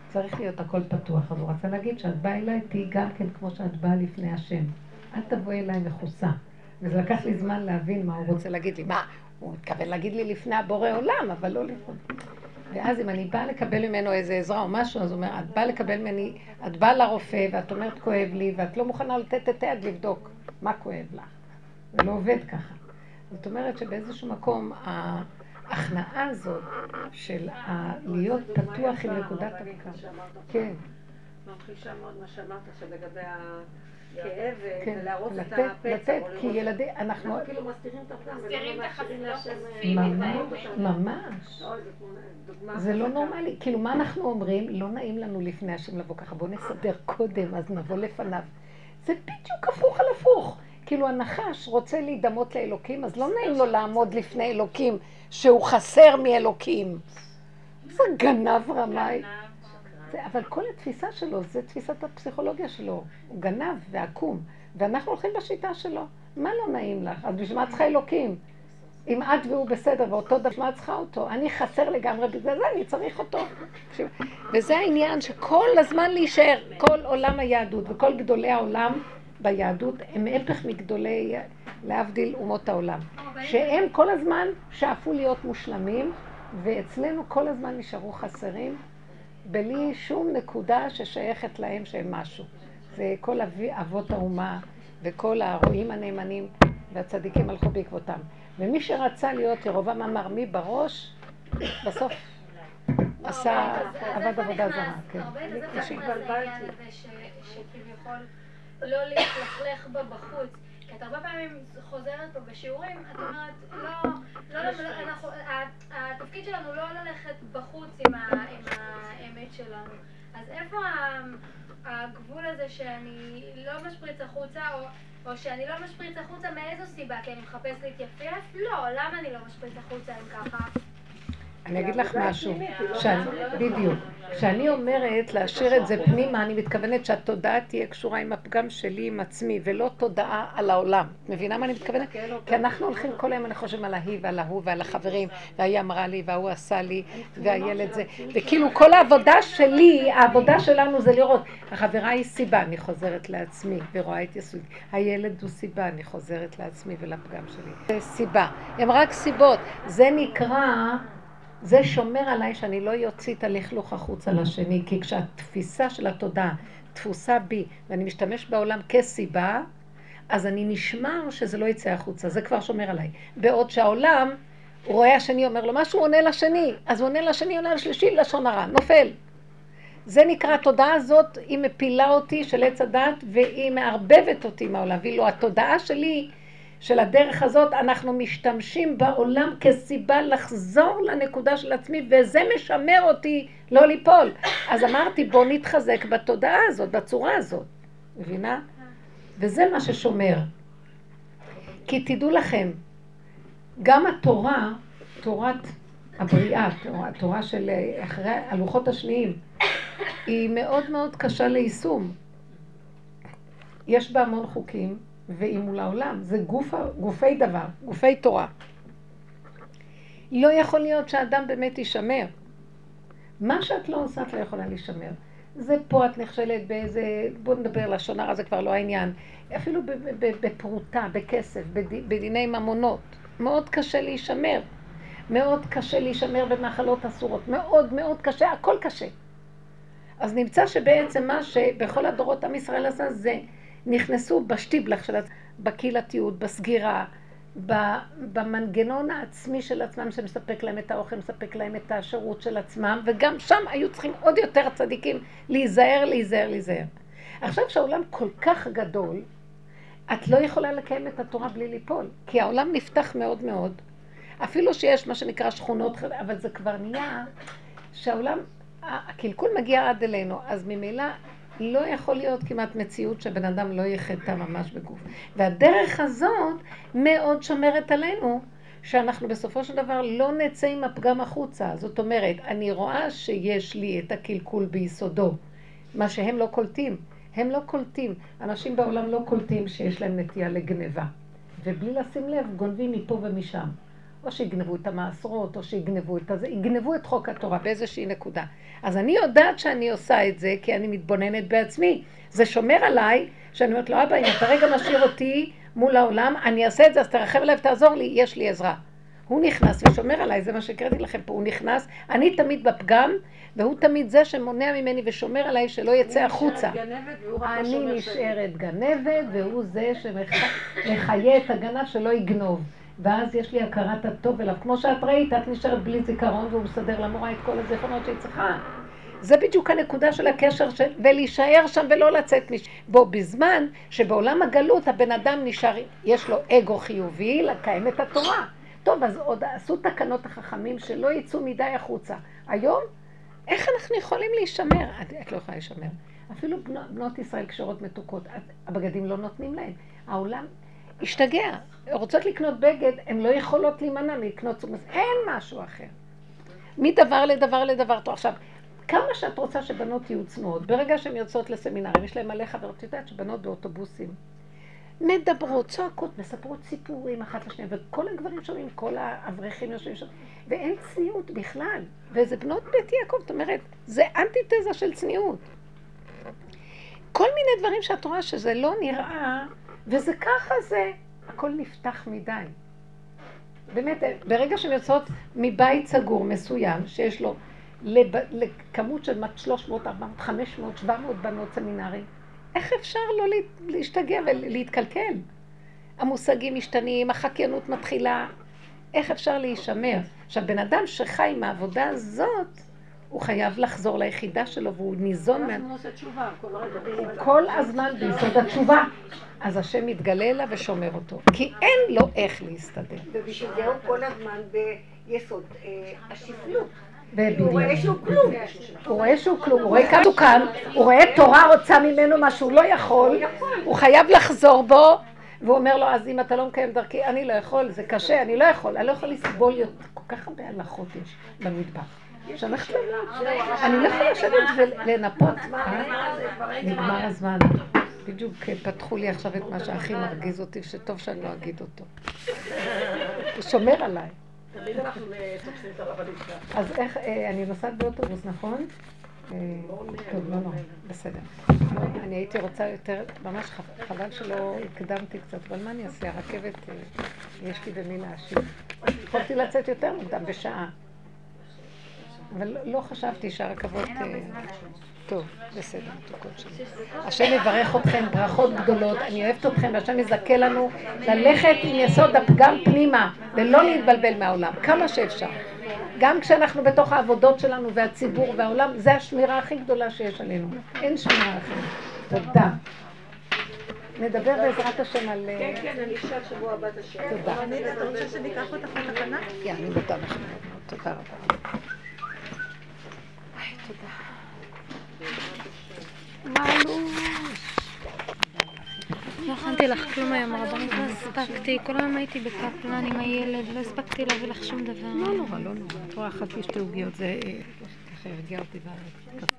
צריך להיות הכל פתוח. אז הוא רצה להגיד שאת באה אליי, תהיי גם כן כמו שאת באה לפני השם. אל תבואי אליי מכוסה. וזה לקח לי זמן להבין מה הוא רוצה להגיד לי. מה, הוא מתכוון להגיד לי לפני הבורא עולם, אבל לא לפני. ואז אם אני באה לקבל ממנו איזה עזרה או משהו, אז הוא אומר, את באה לקבל ממני, את באה לרופא ואת אומרת כואב לי, ואת לא מוכנה לתת את היד לבדוק מה כואב לך. זה לא עובד ככה. זאת אומרת שבאיזשהו מקום ההכנעה הזאת של להיות פתוח עם נקודת הפקר. כן. ממחישה מאוד מה שאמרת עכשיו לגבי ה... כאב כן, ולהרוס את לתת, הפצע. לתת, כי לראות- ילדים, אנחנו אנחנו כאילו מסתירים את הפגם מסתירים ולא את מאפשרים להשם... אה, ממש. לא, זה לא. נורמלי. כאילו, מה אנחנו אומרים? לא נעים לנו לפני השם לבוא ככה, בואו נסדר קודם, אז נבוא לפניו. זה בדיוק הפוך על הפוך. כאילו, הנחש רוצה להידמות לאלוקים, אז לא נעים לו לעמוד לפני אלוקים, שהוא חסר מאלוקים. זה גנב רמאי. זה, אבל כל התפיסה שלו, זה תפיסת הפסיכולוגיה שלו. הוא גנב ועקום, ואנחנו הולכים בשיטה שלו. מה לא נעים לך? אז בשביל מה צריכה אלוקים? אם את והוא בסדר ואותו דבר, מה צריכה אותו? אני חסר לגמרי, בגלל זה אני צריך אותו. וזה העניין שכל הזמן להישאר, כל עולם היהדות וכל גדולי העולם ביהדות הם הפך מגדולי, להבדיל אומות העולם. שהם כל הזמן שאפו להיות מושלמים, ואצלנו כל הזמן נשארו חסרים, בלי שום נקודה ששייכת להם שהם משהו. זה כל אבי, אבות האומה וכל הרועים הנאמנים והצדיקים הלכו בעקבותם. ומי שרצה להיות ירובעם אמר מי בראש, בסוף עשה, עבד עבודה זרה. כן. הרבה זה נכנס לעניין. הזה שכביכול לא להתלכלך בה בחוץ. כי את הרבה פעמים חוזרת פה בשיעורים, את אומרת, לא, לא, לא, לא, אנחנו, התפקיד שלנו לא ללכת בחוץ עם ה- עם האמת שלנו. אז איפה הגבול הזה שאני לא משפריץ החוצה, או... או שאני לא משפריץ החוצה מאיזו סיבה? כי אני מחפש להתייפייף? לא, למה אני לא משפריץ החוצה אם ככה? אני אגיד לך משהו, לא. בדיוק, כשאני אומרת להשאיר את זה פנימה, אני מתכוונת שהתודעה תהיה קשורה עם הפגם שלי, עם עצמי, ולא תודעה על העולם. את מבינה מה אני מתכוונת? כי אנחנו הולכים כל היום, אני חושבת על ההיא ועל ההוא ועל החברים, והיא אמרה לי, וההוא עשה לי, והילד זה, וכאילו כל העבודה שלי, העבודה שלנו זה לראות, החברה היא סיבה, אני חוזרת לעצמי, ורואה את יסודי. הילד הוא סיבה, אני חוזרת לעצמי ולפגם שלי. זה סיבה, הם רק סיבות. זה נקרא... זה שומר עליי שאני לא יוציא את הלכלוך החוצה לשני, כי כשהתפיסה של התודעה תפוסה בי, ואני משתמש בעולם כסיבה, אז אני נשמר שזה לא יצא החוצה, זה כבר שומר עליי. בעוד שהעולם, הוא רואה השני אומר לו משהו, הוא עונה לשני, אז הוא עונה לשני, עונה לשלישי, לשון הרע, נופל. זה נקרא, התודעה הזאת, היא מפילה אותי של עץ הדת, והיא מערבבת אותי מהעולם. ואילו התודעה שלי, של הדרך הזאת, אנחנו משתמשים בעולם כסיבה לחזור לנקודה של עצמי, וזה משמר אותי לא ליפול. אז אמרתי, בוא נתחזק בתודעה הזאת, בצורה הזאת. מבינה? וזה מה ששומר. כי תדעו לכם, גם התורה, תורת הבריאה, התורה, של אחרי הלוחות השניים, היא מאוד מאוד קשה ליישום. יש בה המון חוקים, והיא מול העולם. זה גוף, גופי דבר, גופי תורה. לא יכול להיות שהאדם באמת יישמר. מה שאת לא עושה, את לא יכולה להישמר. זה פה את נכשלת באיזה, בוא נדבר לשון הרע, זה כבר לא העניין. אפילו בפרוטה, בכסף, בד- בדיני ממונות. מאוד קשה להישמר. מאוד קשה להישמר במאכלות אסורות. מאוד מאוד קשה, הכל קשה. אז נמצא שבעצם מה שבכל הדורות עם ישראל עשה זה נכנסו בשטיבלח של עצמם, בקהילתיות, בסגירה, במנגנון העצמי של עצמם שמספק להם את האוכל, מספק להם את השירות של עצמם, וגם שם היו צריכים עוד יותר צדיקים להיזהר, להיזהר, להיזהר. עכשיו שהעולם כל כך גדול, את לא יכולה לקיים את התורה בלי ליפול, כי העולם נפתח מאוד מאוד. אפילו שיש מה שנקרא שכונות, אבל זה כבר נהיה שהעולם, הקלקול מגיע עד אלינו, אז ממילא לא יכול להיות כמעט מציאות שבן אדם לא יחטא ממש בגוף. והדרך הזאת מאוד שומרת עלינו, שאנחנו בסופו של דבר לא נצא עם הפגם החוצה. זאת אומרת, אני רואה שיש לי את הקלקול ביסודו, מה שהם לא קולטים. הם לא קולטים. אנשים בעולם לא קולטים שיש להם נטייה לגניבה. ובלי לשים לב, גונבים מפה ומשם. או שיגנבו את המעשרות, או שיגנבו את הזה, יגנבו את חוק התורה באיזושהי נקודה. אז אני יודעת שאני עושה את זה, כי אני מתבוננת בעצמי. זה שומר עליי, שאני אומרת לו, אבא, אם אתה רגע משאיר אותי מול העולם, אני אעשה את זה, אז תרחב עליי ותעזור לי, יש לי עזרה. הוא נכנס ושומר עליי, זה מה שהקראתי לכם פה, הוא נכנס, אני תמיד בפגם, והוא תמיד זה שמונע ממני ושומר עליי שלא יצא החוצה. אני נשארת גנבת והוא זה שמחיה את הגנב שלא יגנוב. ואז יש לי הכרת הטוב אליו. כמו שאת ראית, את נשארת בלי זיכרון והוא מסדר למורה את כל הזיכרונות שהיא צריכה. זה בדיוק הנקודה של הקשר, של, ולהישאר שם ולא לצאת משם. בו בזמן שבעולם הגלות הבן אדם נשאר, יש לו אגו חיובי לקיים את התורה. טוב, אז עוד עשו תקנות החכמים שלא יצאו מדי החוצה. היום, איך אנחנו יכולים להישמר? את, את לא יכולה להישמר. אפילו בנות, בנות ישראל כשרות מתוקות, הבגדים לא נותנים להן. העולם השתגע. רוצות לקנות בגד, הן לא יכולות להימנע מלקנות אין משהו אחר. מדבר לדבר לדבר. טוב, עכשיו, כמה שאת רוצה שבנות יהיו צנועות, ברגע שהן יוצאות לסמינרים, יש להן מלא חברות, את יודעת שבנות באוטובוסים מדברות, צועקות, מספרות סיפורים אחת לשנייה, וכל הגברים שומעים, כל האברכים יושבים שם, ואין צניעות בכלל. וזה בנות בית יעקב, זאת אומרת, זה אנטיתזה של צניעות. כל מיני דברים שאת רואה שזה לא נראה, וזה ככה זה, הכל נפתח מדי. באמת, ברגע שהן יוצאות מבית סגור מסוים, שיש לו לב, לכמות של 300, 400, 500, 700 בנות סמינרים, איך אפשר לא להשתגע ולהתקלקל? המושגים משתנים, החקיינות מתחילה, איך אפשר להישמר? עכשיו, בן אדם שחי עם העבודה הזאת, הוא חייב לחזור ליחידה שלו והוא ניזון מה... הוא כל הזמן ביסוד התשובה. אז השם מתגלה אליו ושומר אותו. כי אין לו איך להסתדר. ובשביל זה הוא כל הזמן ביסוד אה, השפלות. הוא רואה שהוא כלום. הוא רואה שהוא כלום, הוא רואה כאן הוא כאן, הוא רואה תורה רוצה ממנו מה שהוא לא יכול, הוא חייב לחזור בו, והוא אומר לו, אז אם אתה לא מקיים דרכי, אני לא יכול, זה קשה, אני לא יכול, אני לא יכול לסבול יותר. כל כך הרבה הנחות יש במטבח. שאנחנו, אני לא יכולה לשבת ולנפות. נגמר הזמן. בדיוק פתחו לי עכשיו את מה שהכי מרגיז אותי, שטוב שאני לא אגיד אותו. הוא שומר עליי. תמיד אנחנו תופסים את הרבנית אז איך, אני נוסעת באוטובוס, נכון? טוב, לא נורא, בסדר. אני הייתי רוצה יותר, ממש חבל שלא הקדמתי קצת, אבל מה אני אעשה? הרכבת, יש לי במי להשיב. יכולתי לצאת יותר מוקדם, בשעה. אבל לא חשבתי שהרכבות... טוב, בסדר, מתוקות שלי. השם יברך אתכם ברכות גדולות, אני אוהבת אתכם, והשם יזכה לנו ללכת עם יסוד הפגם פנימה, ולא להתבלבל מהעולם, כמה שאפשר. גם כשאנחנו בתוך העבודות שלנו והציבור והעולם, זה השמירה הכי גדולה שיש עלינו. אין שמירה אחרת. תודה. נדבר בעזרת השם על... כן, כן, אני אשאל שבוע הבא את השאלה. תודה. אתה רוצה שניקח אותך לתחנה? כן, אני מודה לך מאוד. תודה רבה. לא הכנתי לך כלום היום, הרבנית, לא הספקתי. כל היום הייתי בקפלן עם הילד, לא הספקתי להביא לך שום דבר. לא נורא, לא נורא. את רואה, אכלתי שתי עוגיות, זה ככה הרגיע אותי בארץ.